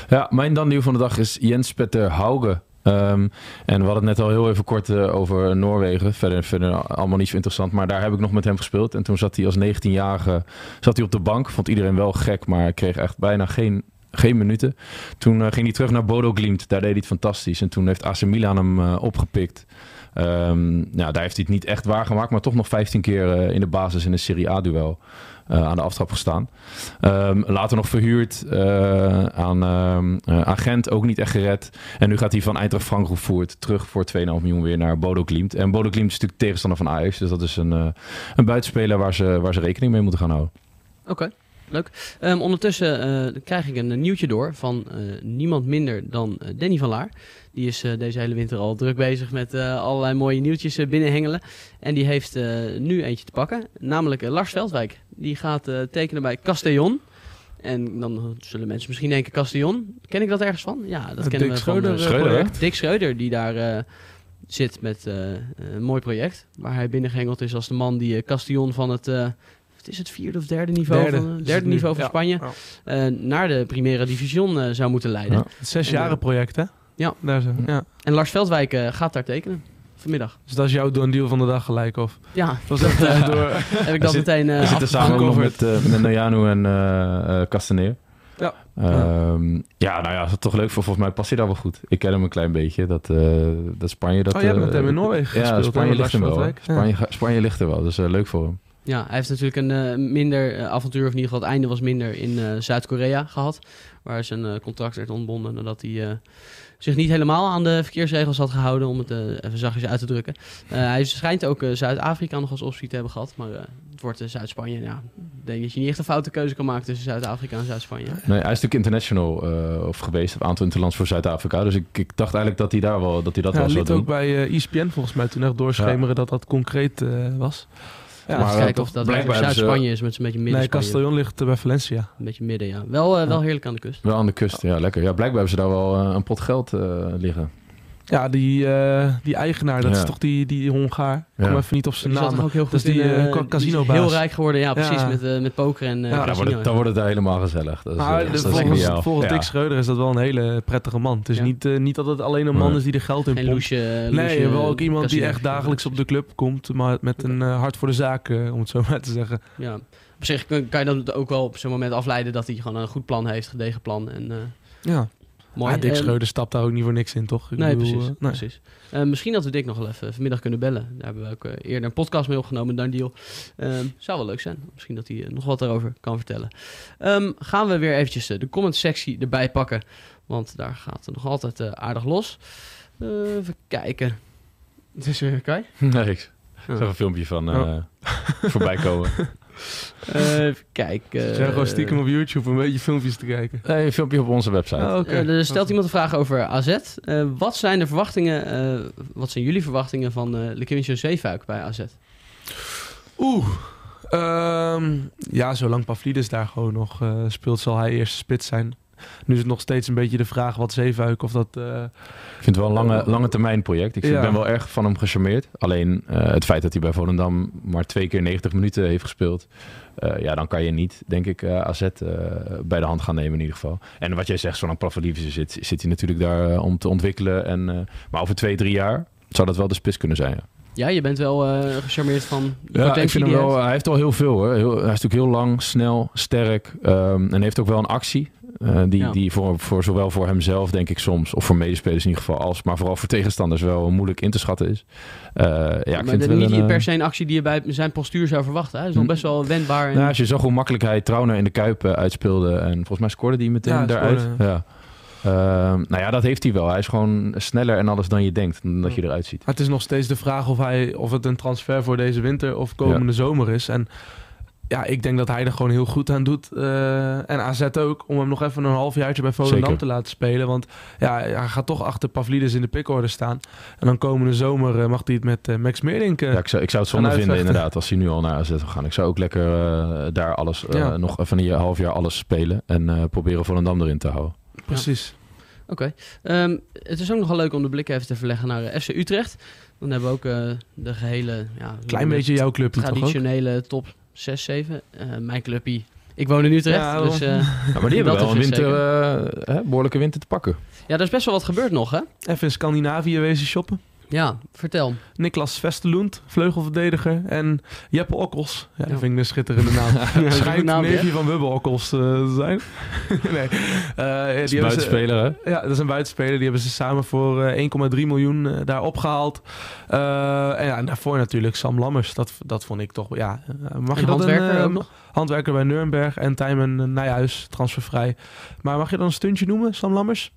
Ja, mijn dan nieuw van de dag is Jens Petter Hauge. Ehm, en we hadden het net al heel even kort eh, over Noorwegen. Verder, verder allemaal niet zo interessant. Maar daar heb ik nog met hem gespeeld. En toen zat hij als 19-jarige zat hij op de bank. Vond iedereen wel gek, maar kreeg echt bijna geen, geen minuten. Toen eh, ging hij terug naar Bodo Glimt. Daar deed hij het fantastisch. En toen heeft AC Milan hem eh, opgepikt. Nou, daar heeft hij het niet echt waargemaakt. Maar toch nog 15 keer eh, in de basis in een Serie A-duel aan de aftrap gestaan. Ehm, later nog verhuurd aan, ehm eh, aan Gent, ook niet echt gered. En nu gaat hij van Eintracht Frankfurt terug voor 2,5 miljoen weer naar Bodo Glimt. En Bodo Glimt is natuurlijk tegenstander van Ajax. Dus dat is een, een buitenspeler waar ze, waar ze rekening mee moeten gaan houden. Oké. Leuk. Ehm, ondertussen eh, krijg ik een eh, nieuwtje door van eh, niemand minder dan Danny van Laar. Die is eh, deze hele winter al druk bezig met eh, allerlei mooie nieuwtjes binnenhengelen. En die heeft eh, nu eentje te pakken, namelijk Lars Veldwijk. Die gaat eh, tekenen bij Castellon. En dan zullen mensen misschien denken, Castellon, ken ik dat ergens van? Ja, dat kennen Dick we van Schreuder, eh, Schreuder, project. Dick Schreuder, die daar eh, zit met eh, een mooi project. Waar hij binnengehengeld is als de man die Castellon van het... wat is het vierde of derde niveau Derde van, is derde niveau van Ja. Spanje Ja. eh, naar de Primera Division eh, zou moeten leiden. Ja. Zes En, jaren project, hè? ja. Daar zo, ja. En Lars Veldwijk eh, gaat daar tekenen vanmiddag. Dus dat is jouw door een deal van de dag gelijk, of? Ja, Was dat door... heb ik dat zit- meteen eh We zitten samen ook nog met, uh, met Nojanu en eh eh, Castaneer. Ja. Ehm, ja, nou ja, is dat toch leuk voor. Volgens mij past hij daar wel goed. Ik ken hem een klein beetje. Dat, eh, dat Spanje... Dat, Oh, jij hebt met hem in Noorwegen Ja, gespeeld, hè, Spanje ligt hem wel. Ja. Spanje, ligt er wel. Dus eh, leuk voor hem. Ja, hij heeft natuurlijk een eh, minder eh, avontuur, of in ieder geval het einde was minder in eh, Zuid-Korea gehad. Waar zijn eh, contract werd ontbonden nadat hij eh, zich niet helemaal aan de verkeersregels had gehouden, om het eh, even zachtjes uit te drukken. Eh, hij schijnt ook eh, Zuid-Afrika nog als optie te hebben gehad, maar eh, het wordt Zuid-Spanje. Ja, ik denk dat je niet echt een foute keuze kan maken tussen Zuid-Afrika en Zuid-Spanje. Nee, hij is natuurlijk international eh, of geweest. Een aantal interlands voor Zuid-Afrika. Dus ik, ik dacht eigenlijk dat hij, daar wel, dat, hij dat Ja, wel hij zou liet doen. ook bij ESPN volgens mij toen echt doorschemeren dat dat concreet eh, was. Ja, maar, even eh, kijken of dat blijkbaar Zuid-Spanje is met zo'n beetje midden nee. Castellon ligt eh, bij Valencia. Een beetje midden, ja. Wel, eh, wel heerlijk aan de kust. Wel aan de kust, ja, lekker. Ja, blijkbaar hebben ze daar wel eh, een pot geld eh, liggen. Ja, die, eh, die eigenaar, dat Ja. is toch die, die Hongaar? Ik Ja. kom even niet op zijn Die naam. ook heel Dat goed is die, in, ca- die is casinobaas. Heel rijk geworden, ja, precies. Ja. Met, met poker en eh Ja, Ja, dan, casino. wordt het, dan wordt het daar helemaal gezellig. Dat is, Maar de- dat is volgens volgens Ja. Dick Schreuder is dat wel een hele prettige man. Het is Ja. niet, niet dat het alleen een man Nee. is die er geld in pompt. loesje, Nee, wel ook iemand die casino. echt dagelijks op de club komt, maar met een hart voor de zaak, om het zo maar te zeggen. Ja. Op zich kan, kan je dan ook wel op zo'n moment afleiden dat hij gewoon een goed plan heeft, gedegen plan. En, eh, Ja, mooi. maar Dick Eh, Schreuder stapt daar ook niet voor niks in, toch? Ik Nee, bedoel, precies. eh, nee. precies. Eh, misschien dat we Dick nog wel even vanmiddag kunnen bellen. Daar hebben we ook eh, eerder een podcast mee opgenomen, Dan Deal. Ehm, zou wel leuk zijn. Misschien dat hij eh, nog wat daarover kan vertellen. Ehm, gaan we weer eventjes eh, de comment sectie erbij pakken. Want daar gaat het nog altijd eh, aardig los. Eh, even kijken. Het is weer Kai. Nee, ik Oh. zag een filmpje van eh, Oh. voorbij komen. Eh, even kijken. Ze zijn gewoon stiekem op YouTube een beetje filmpjes te kijken. Nee, een filmpje op onze website. Oh, oké. Eh, er stelt iemand een vraag over AZ. Eh, wat zijn de verwachtingen, eh, wat zijn jullie verwachtingen van uh, Lekiewicz Zeefuik bij AZ? Oeh. Ehm, ja, zolang Pavlidis daar gewoon nog eh, speelt, zal hij eerste spits zijn. Nu is het nog steeds een beetje de vraag wat Zeefuik of dat... eh, Ik vind het wel een lange, lange termijn project. Ik vind- Ja. ben wel erg van hem gecharmeerd. Alleen eh, het feit dat hij bij Volendam maar twee keer 90 minuten heeft gespeeld. eh, ja, dan kan je niet, denk ik, eh, AZ eh, bij de hand gaan nemen in ieder geval. En wat jij zegt, zo'n Pavlidis zit, zit hij natuurlijk daar eh, om te ontwikkelen. En, eh, maar over twee, drie jaar zou dat wel de spits kunnen zijn. Ja. Ja, je bent wel eh, gecharmeerd van Ja, ik vind hem wel, hij hij heeft al heel veel hoor. Heel, hij is natuurlijk heel lang, snel, sterk. ehm, en heeft ook wel een actie. Eh, die Ja. die voor, voor zowel voor hemzelf, denk ik soms, of voor medespelers in ieder geval, als maar vooral voor tegenstanders wel moeilijk in te schatten is. Eh, ja, ik vind maar het wel niet een, eh, per se een actie die je bij zijn postuur zou verwachten. Hij is nog Hm. best wel wendbaar. En, Nou, als je zag hoe makkelijk hij Trauner in de Kuip uitspeelde. En volgens mij scoorde hij meteen Ja, daaruit. scoorde, Ja. Ehm, nou ja, dat heeft hij wel. Hij is gewoon sneller en alles dan je denkt. Dan dat je eruit ziet. Maar het is nog steeds de vraag of, hij, of het een transfer voor deze winter of komende zomer is. En ja, ik denk dat hij er gewoon heel goed aan doet. eh, en AZ ook, om hem nog even een halfjaartje bij Volendam Zeker. te laten spelen. Want ja, hij gaat toch achter Pavlidis in de pickorde staan. En dan komende zomer eh, mag hij het met eh, Max Meerdink Ja, ik, zou, ik zou het zonde vinden inderdaad als hij nu al naar AZ zou gaan. Ik zou ook lekker daar alles, Ja. nog van een half jaar alles spelen. En eh, proberen Volendam erin te houden. Precies. Oké. Ehm, het is ook nogal leuk om de blik even te verleggen naar FC Utrecht. Dan hebben we ook eh, de gehele... Ja, Klein beetje jouw club toch ook? Traditionele top 6, 7. Eh, mijn clubie. Ik woon in Utrecht, Ja, dus... eh, Ja, maar die hebben wel een winter, eh, hè, behoorlijke winter te pakken. ja, er is best wel wat gebeurd nog, hè? Even in Scandinavië wezen shoppen. Ja, vertel. Niklas Vesterlund, vleugelverdediger. En Jeppe Okkels. Ja, Ja. dat vind ik een schitterende naam. een Schijnt neefje van Wubbe Okkels eh, te zijn. nee. Eh, Dat is die ze- buitenspeler, hè? Ja, dat is een buitenspeler. Die hebben ze samen voor eh, 1,3 miljoen eh, daar opgehaald. Eh, en ja, en daarvoor natuurlijk Sam Lammers. Dat, dat vond ik toch... Ja, eh, mag je dat handwerker een, eh, ook nog? Handwerker bij Nuremberg en Tijmen Nijhuis, transfervrij. Maar mag je dan een stuntje noemen, Sam Lammers?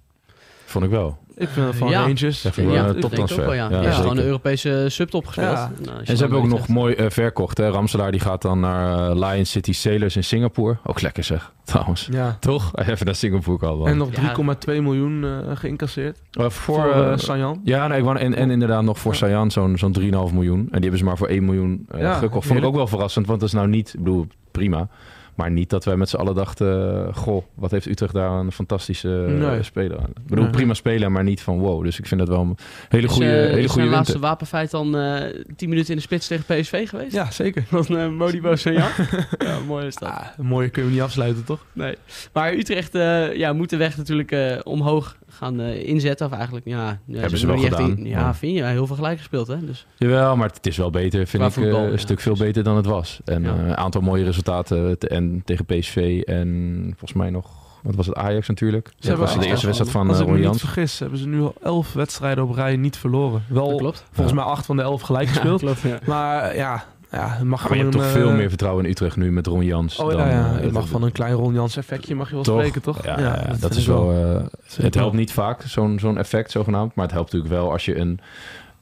Vond ik wel. Ik vind het van Ja. Rangers. Ja, Ja, wel een dat denk ik ook toptransfer. wel, ja. Zeker. gewoon een Europese subtop gespeeld. Ja. Nou, En ze hebben ook nog mooi eh, verkocht. Hè? Ramselaar die gaat dan naar eh, Lion City Sailors in Singapore. Ook lekker zeg, trouwens. Ja. Toch? Even naar Singapore al. En nog Ja. 3,2 miljoen eh, geïncasseerd. voor, Voor Sanjan. Ja, nee, ik wou, en, en inderdaad nog voor Ja. Sayan zo'n zo'n 3,5 miljoen. En die hebben ze maar voor 1 miljoen eh, Ja, gekocht. Vond ik ook wel verrassend, want dat is nou niet, ik bedoel, prima. Maar niet dat wij met z'n allen dachten, eh, goh, wat heeft Utrecht daar een fantastische eh, Nee. speler aan. Ik bedoel, Nee. prima speler, maar niet van wow. Dus ik vind dat wel een hele Is, goede, hele is goede zijn winter. laatste wapenfeit dan eh 10 minuten in de spits tegen PSV geweest? Ja, zeker. Van uh, Modibo Sayan. ja, mooi is dat. Ah, mooie kun je niet afsluiten, toch? Nee. Maar Utrecht eh, ja, moet de weg natuurlijk eh, omhoog gaan eh, inzetten. Of eigenlijk, ja... ja Hebben ze wel nog niet echt gedaan, in- ja, ja. vind je? Heel veel gelijk gespeeld, hè? Dus, Jawel, maar het is wel beter, vind Qua ik. voetbal, een ja, stuk veel beter dan het was. En Ja. eh, een aantal mooie resultaten. te- en tegen PSV en volgens mij nog, wat was het, Ajax natuurlijk. Dat hebben was de eerste wedstrijd van Als uh, ik me niet vergis, hebben ze nu al 11 wedstrijden op rij niet verloren. dat Wel klopt. volgens mij 8 van de 11 gelijk gespeeld. klopt, ja. Maar ja, ja het mag Maar je hebt toch een, veel eh, meer vertrouwen in Utrecht nu met Ron Jans. Oh dan, ja, ja. eh, het mag dat- van een klein Ron Jans effectje mag je wel Toch? spreken, toch? Ja, ja, dat, is wel. eh, het helpt niet vaak, zo'n zo'n effect zogenaamd. Maar het helpt natuurlijk wel als je een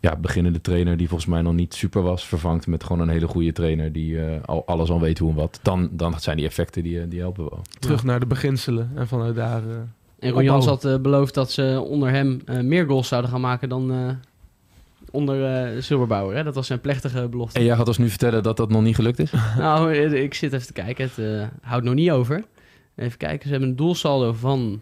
ja, beginnende trainer die volgens mij nog niet super was, vervangt met gewoon een hele goede trainer die eh, al alles al weet hoe en wat. Dan, dan zijn die effecten die, eh, die helpen wel. Terug naar de beginselen en vanuit daar... eh, En Ron Jans had beloofd dat ze onder hem eh, meer goals zouden gaan maken dan eh, onder eh Silberbauer. Hè? Dat was zijn plechtige belofte. En jij gaat ons nu vertellen dat dat nog niet gelukt is? Nou, ik zit even te kijken. Het eh, houdt nog niet over. Even kijken, ze hebben een doelsaldo van...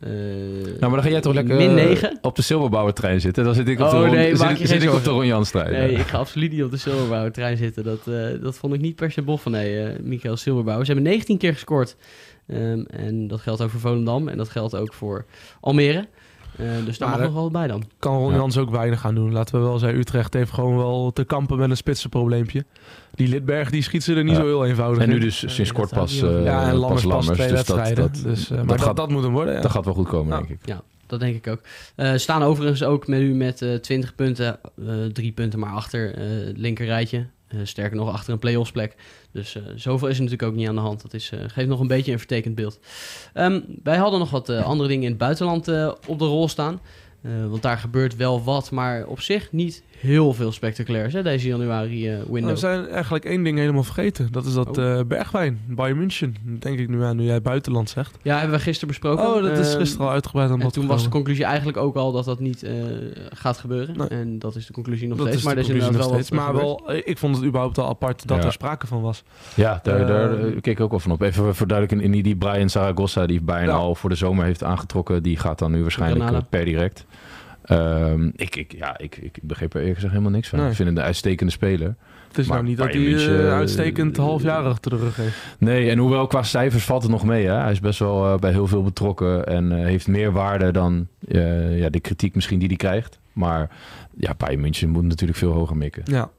eh, Nou, maar dan ga jij toch lekker Min eh, 9. op de Silverbouwer trein zitten. Dan zit ik op de, Oh, Ron- nee, zit, ik op de. Ron trein. Nee, ik ga absoluut niet op de Silberbouwer trein zitten. Dat, eh, dat vond ik niet per se bof van nee, eh Michael Silberbouwer. Ze hebben 19 keer gescoord. Ehm, en dat geldt ook voor Volendam. En dat geldt ook voor Almere. Eh, dus daar Maar, mag nog wel bij dan. kan Ron Ja. Jans ook weinig gaan doen. Laten we wel zeggen, Utrecht heeft gewoon wel te kampen met een spitsenprobleempje. Die Lidberg, die schiet ze er niet Ja. zo heel eenvoudig En nu in. dus sinds dat kort pas, eh, ja, en pas Lammers pas Lammers. twee Dus dat, wedstrijden. dat, dus, eh, maar dat dat, gaat- dat moet hem worden, ja. dat gaat wel goed komen, denk ik. Ja, dat denk ik ook. Eh staan overigens ook met u met eh 20 punten, eh, drie punten maar achter eh, het linker rijtje. Eh, sterker nog, achter een play-offs plek. Dus eh, zoveel is er natuurlijk ook niet aan de hand. Dat is, eh, geeft nog een beetje een vertekend beeld. Ehm, wij hadden nog wat andere dingen in het buitenland op de rol staan. Want daar gebeurt wel wat, maar op zich niet heel veel spectaculairs hè, deze januari eh, window. Nou, we zijn eigenlijk één ding helemaal vergeten. Dat is dat Oh. eh, Bergwijn, Bayern München. Denk ik nu aan, nu jij buitenland zegt. Ja, hebben we gisteren besproken. Oh, dat is Ehm, gisteren al uitgebreid aan En toen was de conclusie eigenlijk ook al dat dat niet eh, gaat gebeuren. Nee. En dat is de conclusie nog Dat steeds. is maar de is conclusie inderdaad nog wel steeds. Maar wel, ik vond het überhaupt al apart dat Ja. er sprake van was. Ja, daar, daar Eh, eh, keek ik ook wel van op. Even voor duidelijking, in die Brian Zaragoza, die bijna Ja. al voor de zomer heeft aangetrokken, die gaat dan nu waarschijnlijk per direct. Ehm, ik, ik, ja, ik, ik begreep er eerlijk gezegd helemaal niks van. Nee. Ik vind het een uitstekende speler. Het is Maar nou niet dat hij München, uitstekend eh, half jaar achter de rug heeft. Nee, en hoewel qua cijfers valt het nog mee. Hè? Hij is best wel eh, bij heel veel betrokken en eh, heeft meer waarde dan eh, ja, de kritiek misschien die hij krijgt. Maar ja, Bayern München moet natuurlijk veel hoger mikken. Ja.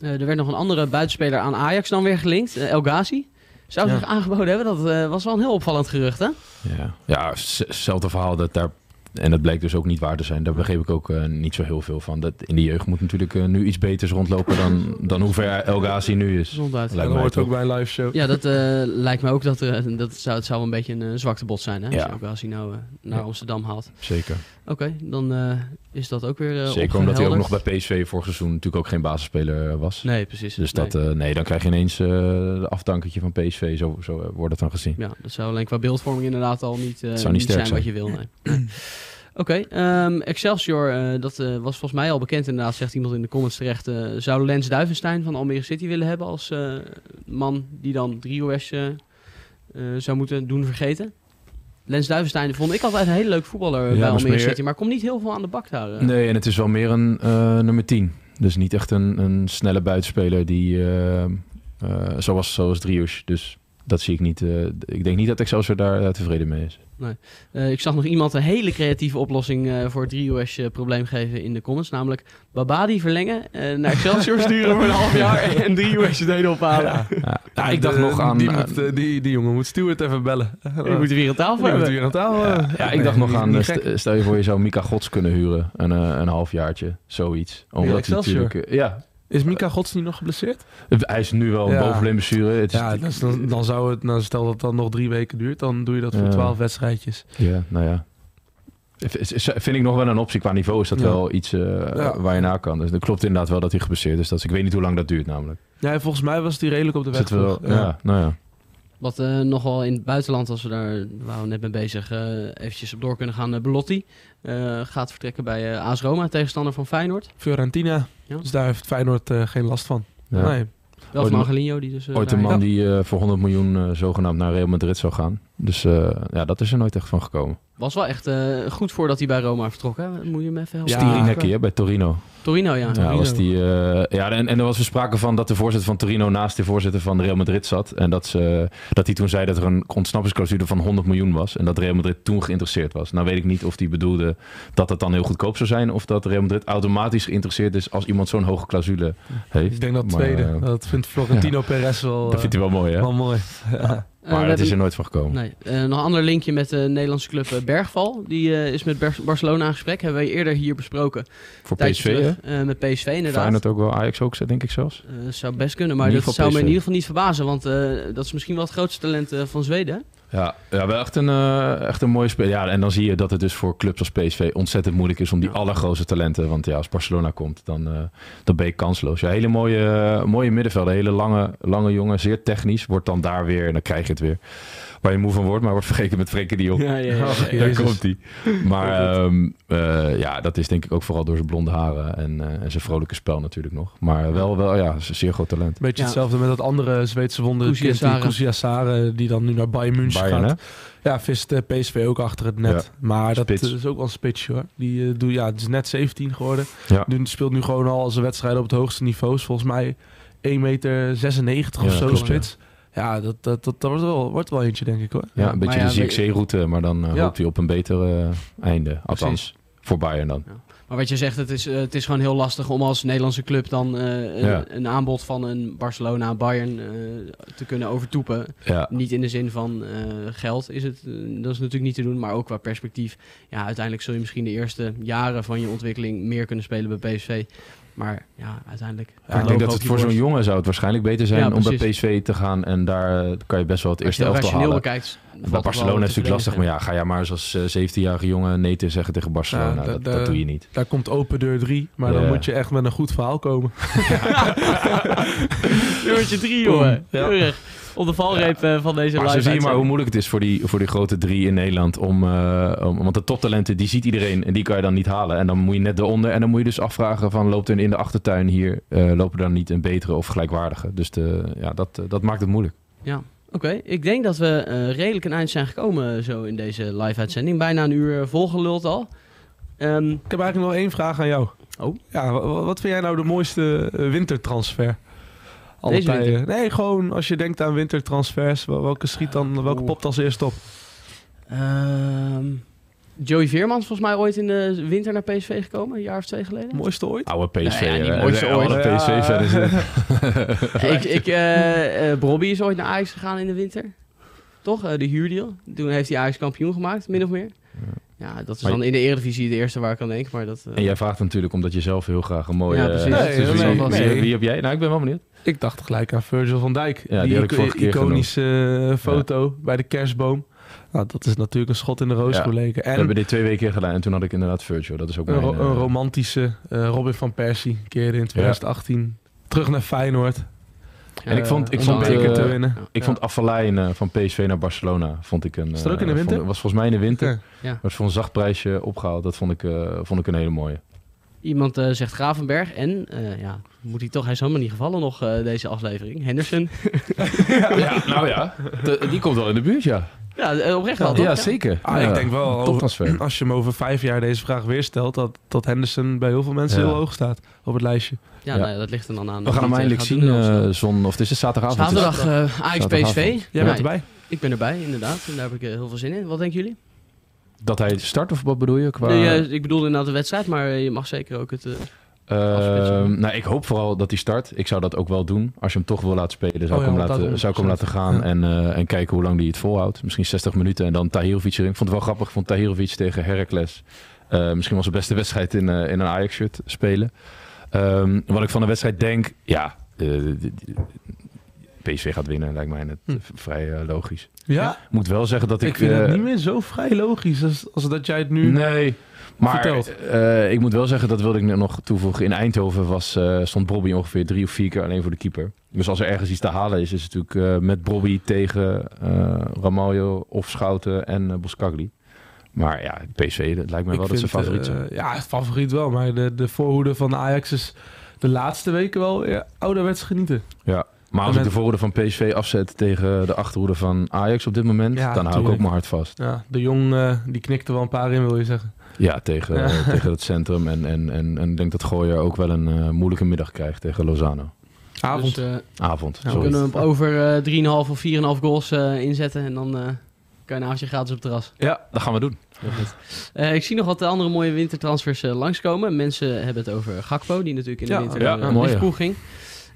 Eh, er werd nog een andere buitenspeler aan Ajax dan weer gelinkt. El Ghazi. Zou Ja. zich aangeboden hebben. Dat eh, was wel een heel opvallend gerucht, hè? Ja, ja hetzelfde verhaal. Dat daar, en dat bleek dus ook niet waar te zijn. Daar begreep ik ook eh, niet zo heel veel van. Dat in de jeugd moet natuurlijk eh, nu iets beters rondlopen dan, dan hoe ver El Ghazi nu is. Lijkt dat mij hoort ook bij een live show. Ja, dat eh, lijkt me ook dat, er- dat zou, het zou een beetje een zwakte bot zijn, hè? Als Ja. El Ghazi nou naar Ja. Amsterdam haalt. Zeker. Oké, dan eh, is dat ook weer eh Zeker omdat hij ook nog bij PSV vorig seizoen natuurlijk ook geen basisspeler was. Nee, precies. Dus Nee. dat, eh, nee, dan krijg je ineens eh de afdankertje van PSV. Zo, zo eh, wordt het dan gezien. Ja, dat zou alleen qua beeldvorming inderdaad al niet, eh, niet niet zijn, sterk wat je wil. Nee. Oké, ehm, Excelsior, eh, dat eh, was volgens mij al bekend inderdaad, zegt iemand in de comments terecht. eh, zou Lens Duivenstein van Almere City willen hebben als eh, man die dan Driehoes eh, eh, zou moeten doen vergeten? Lens Duivenstein vond ik altijd een hele leuk voetballer Ja, bij Almere City, maar komt niet heel veel aan de bak daar. eh. Nee, en het is wel meer een eh, nummer 10. Dus niet echt een, een snelle buitenspeler die, eh, zoals, zoals Drius. Dus dat zie ik niet. eh, ik denk niet dat Excelsior daar eh, tevreden mee is. Eh, ik zag nog iemand een hele creatieve oplossing eh, voor het Driehoes probleem geven in de comments, namelijk Babadi verlengen, eh, naar Excelsior sturen voor een half jaar en Driehoes het hele ophalen. Ja, ja, ik dacht De- nog aan... Die, moet, die, die jongen moet Stuart even bellen. Je moet er weer aan tafel Die moet hebben. weer aan tafel. ja, hebben. ja, ik dacht nog aan, st- stel je voor je zou Mika Gods kunnen huren. Een, een halfjaartje, zoiets. Omdat Excelsior? natuurlijk... ja, Is Mika Gods niet nog geblesseerd? hij is nu wel Ja. boven de blessure. Het is, Ja, dan, dan zou het, nou, stel dat het dan nog drie weken duurt, dan doe je dat voor Ja. twaalf wedstrijdjes. ja, nou ja. Vind ik nog wel een optie. Qua niveau is dat Ja. wel iets eh, Ja. waar je naar kan. Dus dat klopt inderdaad wel dat hij geblesseerd is. Dus ik weet niet hoe lang dat duurt namelijk. Ja, volgens mij was die redelijk op de weg. Zitten we wel, toch? ja. nou ja. Wat eh, nogal in het buitenland, als we daar waren we net mee bezig, eh, eventjes op door kunnen gaan. Belotti eh, gaat vertrekken bij eh AS Roma, tegenstander van Feyenoord. Fiorentina. Ja. Dus daar heeft Feyenoord eh, geen last van. Ja. Nee. Wel van Angelino, die dus... eh, Ooit een man die eh, voor 100 miljoen eh, zogenaamd naar Real Madrid zou gaan. Dus eh, ja, dat is er nooit echt van gekomen. Was wel echt eh, goed voordat hij bij Roma vertrok, hè? Moet je hem even helpen? Ja. Stirinekki hè, bij Torino. Torino, ja. Ja, was die, eh, ja en, en er was er sprake van dat de voorzitter van Torino naast de voorzitter van Real Madrid zat. En dat, ze, dat hij toen zei dat er een ontsnappingsclausule van 100 miljoen was. En dat Real Madrid toen geïnteresseerd was. Nou weet ik niet of hij bedoelde dat het dan heel goedkoop zou zijn. Of dat Real Madrid automatisch geïnteresseerd is als iemand zo'n hoge clausule heeft. Ik denk dat het Maar, tweede. dat vindt Florentino Perez wel, dat vindt hij wel mooi hè. wel mooi. Maar we dat is er nooit van gekomen. Nee. Eh, nog een ander linkje met de Nederlandse club eh, Bergval. Die eh, is met Ber- Barcelona in gesprek. Hebben we eerder hier besproken. Voor PSV terug, eh, met PSV inderdaad. Feyenoord ook wel, Ajax ook denk ik zelfs. Eh, zou best kunnen, maar dat zou me in ieder geval niet verbazen. Want eh, dat is misschien wel het grootste talent eh, van Zweden. Ja, ja wel echt een, eh, echt een mooie speler. Ja, en dan zie je dat het dus voor clubs als PSV ontzettend moeilijk is om die allergrootste talenten. Want ja, als Barcelona komt, dan, eh, dan ben je kansloos. Ja, hele mooie, eh, mooie middenvelden. Hele lange, lange jongen, zeer technisch. Wordt dan daar weer, en dan krijg je het weer. Waar je moe van wordt, maar wordt vergeten met Frenkie de Jong. Ja, ja, Daar komt hij. Maar ehm, eh, ja, dat is denk ik ook vooral door zijn blonde haren en, eh, en zijn vrolijke spel natuurlijk nog. Maar wel, wel ja, een zeer groot talent. Beetje Ja. hetzelfde met dat andere Zweedse wonder. Kusiasare. Die dan nu naar Bayern München Bayern, hè? gaat. Ja, vist eh, PSV ook achter het net. Maar dat Spits. is ook wel een spits hoor. Die uh, doet, ja, het is net 17 geworden. Ja. Die speelt nu gewoon al zijn wedstrijden op het hoogste niveau. Is volgens mij 1 meter 96 of zo klopt, spits. Ja, dat, dat, dat, dat wordt, wel, wordt wel eentje denk ik hoor. Ja, een beetje maar de ZXC-route, maar dan eh, Ja. hoopt hij op een beter eh, einde. Althans, voor Bayern dan. Maar wat je zegt, het is, eh, het is gewoon heel lastig om als Nederlandse club dan eh, een, Ja. een aanbod van een Barcelona, Bayern eh, te kunnen overtoepen. Ja, Niet in de zin van eh, geld is het, dat is natuurlijk niet te doen, maar ook qua perspectief. Ja, uiteindelijk zul je misschien de eerste jaren van je ontwikkeling meer kunnen spelen bij PSV. Maar ja, uiteindelijk. Ja, ik denk dat het voor zo'n jongen zou het waarschijnlijk beter zijn Ja, om bij. PSV te gaan. En daar eh, kan je best wel het eerste elftal halen. bekijkt. valt Bij Barcelona is het natuurlijk lastig. Maar ja, ga jij maar eens als eh, 17-jarige jongen nee te zeggen tegen Barcelona. Ja, dat, dat doe je niet. Daar komt open deur 3. Maar Ja. dan moet je echt met een goed verhaal komen. Nummertje drie, jongen. Ja. Op de valreep eh, van deze Maar live zo zie je maar hoe moeilijk het is voor die, voor die grote drie in Nederland. Om, eh, om, want de toptalenten, die ziet iedereen en die kan je dan niet halen. En dan moet je net eronder. En dan moet je dus afvragen van loopt er in de achtertuin hier, eh, lopen er dan niet een betere of gelijkwaardige. Dus de, ja, dat, dat maakt het moeilijk. Ja, oké. Ik denk dat we redelijk een eind zijn gekomen zo in deze live-uitzending. Bijna een uur volgeluld al. Ehm, Ik heb eigenlijk nog één vraag aan jou. Oh. Ja, wa- wa- wat vind jij nou de mooiste wintertransfer? Alle Deze tijden. winter? Nee, gewoon als je denkt aan wintertransfers, wel- welke schiet dan, welke popt als eerst op? ehm, Joey Veerman is volgens mij ooit in de winter naar PSV gekomen, een jaar of twee geleden. Mooiste ooit? Oude PSV. Nou ja, niet mooiste oude ooit. Ja. PSV-fan is het. ik, ik, eh, eh, Bobby is ooit naar Ajax gegaan in de winter. Toch? Eh, de huurdeal. Toen heeft hij Ajax kampioen gemaakt, min of meer. Ja, dat is Maar dan in de Eredivisie de eerste waar ik aan denk. Maar dat, eh, En jij vraagt natuurlijk omdat je zelf heel graag een mooie... Ja, precies. eh, Nee, dus wie, nee, wie- nee. wie heb jij? Nou, ik ben wel benieuwd. Ik dacht gelijk aan Virgil van Dijk. Ja, die had ik ico- vorige keer iconische eh, foto bij de kerstboom. Nou, dat is natuurlijk een schot in de roos Ja. geleken. We En hebben dit twee weken gedaan en toen had ik inderdaad Virgil. Dat is ook een, mijn... ro- eh, een romantische eh, Robin van Persie keerde in 2018 terug naar Feyenoord. En ik vond- ik om vond, beker eh, te winnen. Ik vond Afvalijn eh, van PSV naar Barcelona vond ik een. Is dat ook in de eh, winter? vond- was volgens mij in de winter. Ja. Was voor een zacht prijsje opgehaald. Dat vond ik, eh, vond ik een hele mooie. Iemand eh, zegt Gravenberg en, eh, ja, moet hij toch, hij is helemaal niet gevallen nog eh, deze aflevering. Henderson. Ja, nou ja, de- die komt wel in de buurt, ja. Ja, eh, oprecht wel. Ja, toch? zeker. Ah, Ja, ik denk wel, over- als je hem over vijf jaar deze vraag weer stelt, dat, dat Henderson bij heel veel mensen Ja. heel hoog staat op het lijstje. Ja, Ja. nou ja, dat ligt er dan aan. We gaan hem eindelijk zien eh zon, of het is het zaterdagavond. Zaterdag eh Ajax Zaterdagavond. PSV. Jij Ja, bent erbij. Ik ben erbij, inderdaad. En daar heb ik eh, heel veel zin in. Wat denken jullie? Dat hij start of wat bedoel je? Qua... Nee, ik bedoelde inderdaad de wedstrijd, maar je mag zeker ook het... eh, Ehm, nou, ik hoop vooral dat hij start. Ik zou dat ook wel doen. Als je hem toch wil laten spelen, zou, Oh ik, ja, hem laten, zou ik hem laten gaan. Ja. En, eh, en kijken hoe lang hij het volhoudt. Misschien 60 minuten en dan Tahirovic erin. Ik vond het wel grappig. Ik vond Tahirovic tegen Heracles eh, misschien wel zijn beste wedstrijd in, eh, in een Ajax-shirt spelen. Ehm, wat ik van de wedstrijd denk, ja... PSV gaat winnen, lijkt mij net Hm. vrij logisch. Ja, Ik moet wel zeggen dat ik... ik vind het niet meer zo vrij logisch als, als dat jij het nu... Nee, maar eh, ik moet wel zeggen, dat wilde ik nog toevoegen. In Eindhoven was, eh, stond Bobby ongeveer drie of vier keer alleen voor de keeper. Dus als er ergens iets te halen is, is het natuurlijk eh, met Bobby tegen Ramaljo of Schouten en Boskagli. Maar ja, PSV, dat lijkt mij wel Ik dat ze vind, favoriet eh, zijn. ja, favoriet wel. Maar de, de voorhoede van Ajax is de laatste weken wel ja, ouderwets genieten. Ja. Maar als ik de voorhoede van PSV afzet tegen de achterhoede van Ajax op dit moment, Ja, dan hou ik ook mijn hart vast. Ja, de Jong eh, die knikte wel een paar in, wil je zeggen. Ja, tegen, Ja. eh, tegen het centrum. En, en, en, en ik denk dat Gooier ook wel een eh, moeilijke middag krijgt tegen Lozano. Avond. Dus, eh, Avond, Ja, sorry. kunnen we hem op over eh 3,5 of 4,5 goals eh, inzetten. En dan eh, kan je een avondje gratis op het terras. Ja, dat gaan we doen. Eh, ik zie nog wat andere mooie wintertransfers eh, langskomen. Mensen hebben het over Gakpo, die natuurlijk in de Ja, winter ja, naar eh, mooi, ging.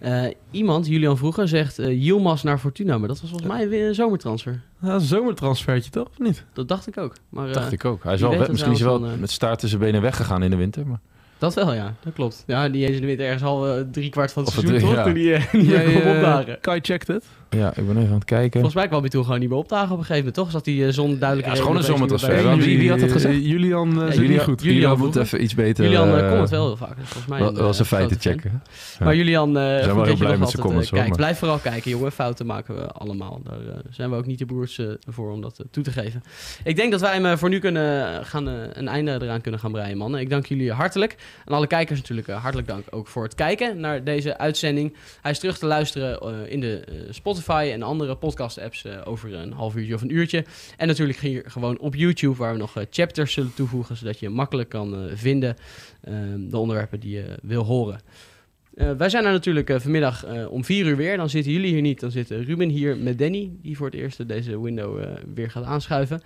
Eh, iemand, Julian vroeger, zegt eh Yilmaz naar Fortuna. Maar dat was volgens mij weer een zomertransfer. Ja, een zomertransfertje toch, of niet? Dat dacht ik ook. Maar, eh, dacht ik ook. Hij is wel misschien is hij dat wel eh, met staart tussen benen weggegaan in de winter. Maar... Dat wel, ja. Dat klopt. Ja, die is in de winter ergens al eh, drie kwart van het Of het seizoen, drie- toch? ja. Toen die eh, eh, opdagen. Kai checkt het. Ja, ik ben even aan het kijken. Volgens mij kwam hij toen gewoon niet meer opdagen op een gegeven moment, toch? Zat hij eh, zonder duidelijke Ja, het is gewoon een zomertransfer. Wie- wie had dat gezegd? Eh, Julian uh, Ja, Julian- niet goed. Julian moet even iets beter... Julian komt wel heel vaak. dus Volgens mij wel, een, wel eh, zijn feiten grote fan. checken. Ja. Maar Julian, eh goed wel dat heel blij met zijn altijd, comments, hoor, kijkt. maar- Blijf vooral kijken, jongen. Fouten maken we allemaal. Daar zijn we ook niet de broers eh, voor om dat toe te geven. Ik denk dat wij hem voor nu kunnen gaan, een einde eraan kunnen gaan breien, mannen. Ik dank jullie hartelijk. En alle kijkers natuurlijk hartelijk dank ook voor het kijken naar deze uitzending. Hij is terug te luisteren in de eh, En andere podcast-apps eh, over een half uurtje of een uurtje. En natuurlijk hier gewoon op YouTube, waar we nog eh, chapters zullen toevoegen, zodat je makkelijk kan eh, vinden eh, de onderwerpen die je wil horen. Wij zijn er natuurlijk vanmiddag om vier uur weer. Dan zitten jullie hier niet. Dan zit Ruben hier met Danny, die voor het eerst deze window weer gaat aanschuiven.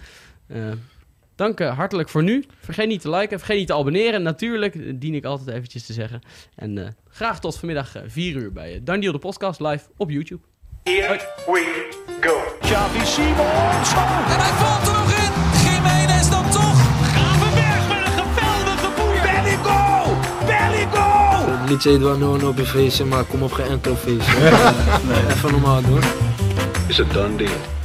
Dank hartelijk voor nu. Vergeet niet te liken, vergeet niet te abonneren. Natuurlijk, dien ik altijd eventjes te zeggen. En graag tot vanmiddag vier uur bij uh, Daniel de podcast live op YouTube. Here we go. Xavi Simons. En hij valt er nog in. Jiménez dan toch. Gravenberg met een geweldige boer. Bellico. Liedje heet wel no no op je feestje, maar kom op geen enkel feestje. Even normaal doen. Is het done deal?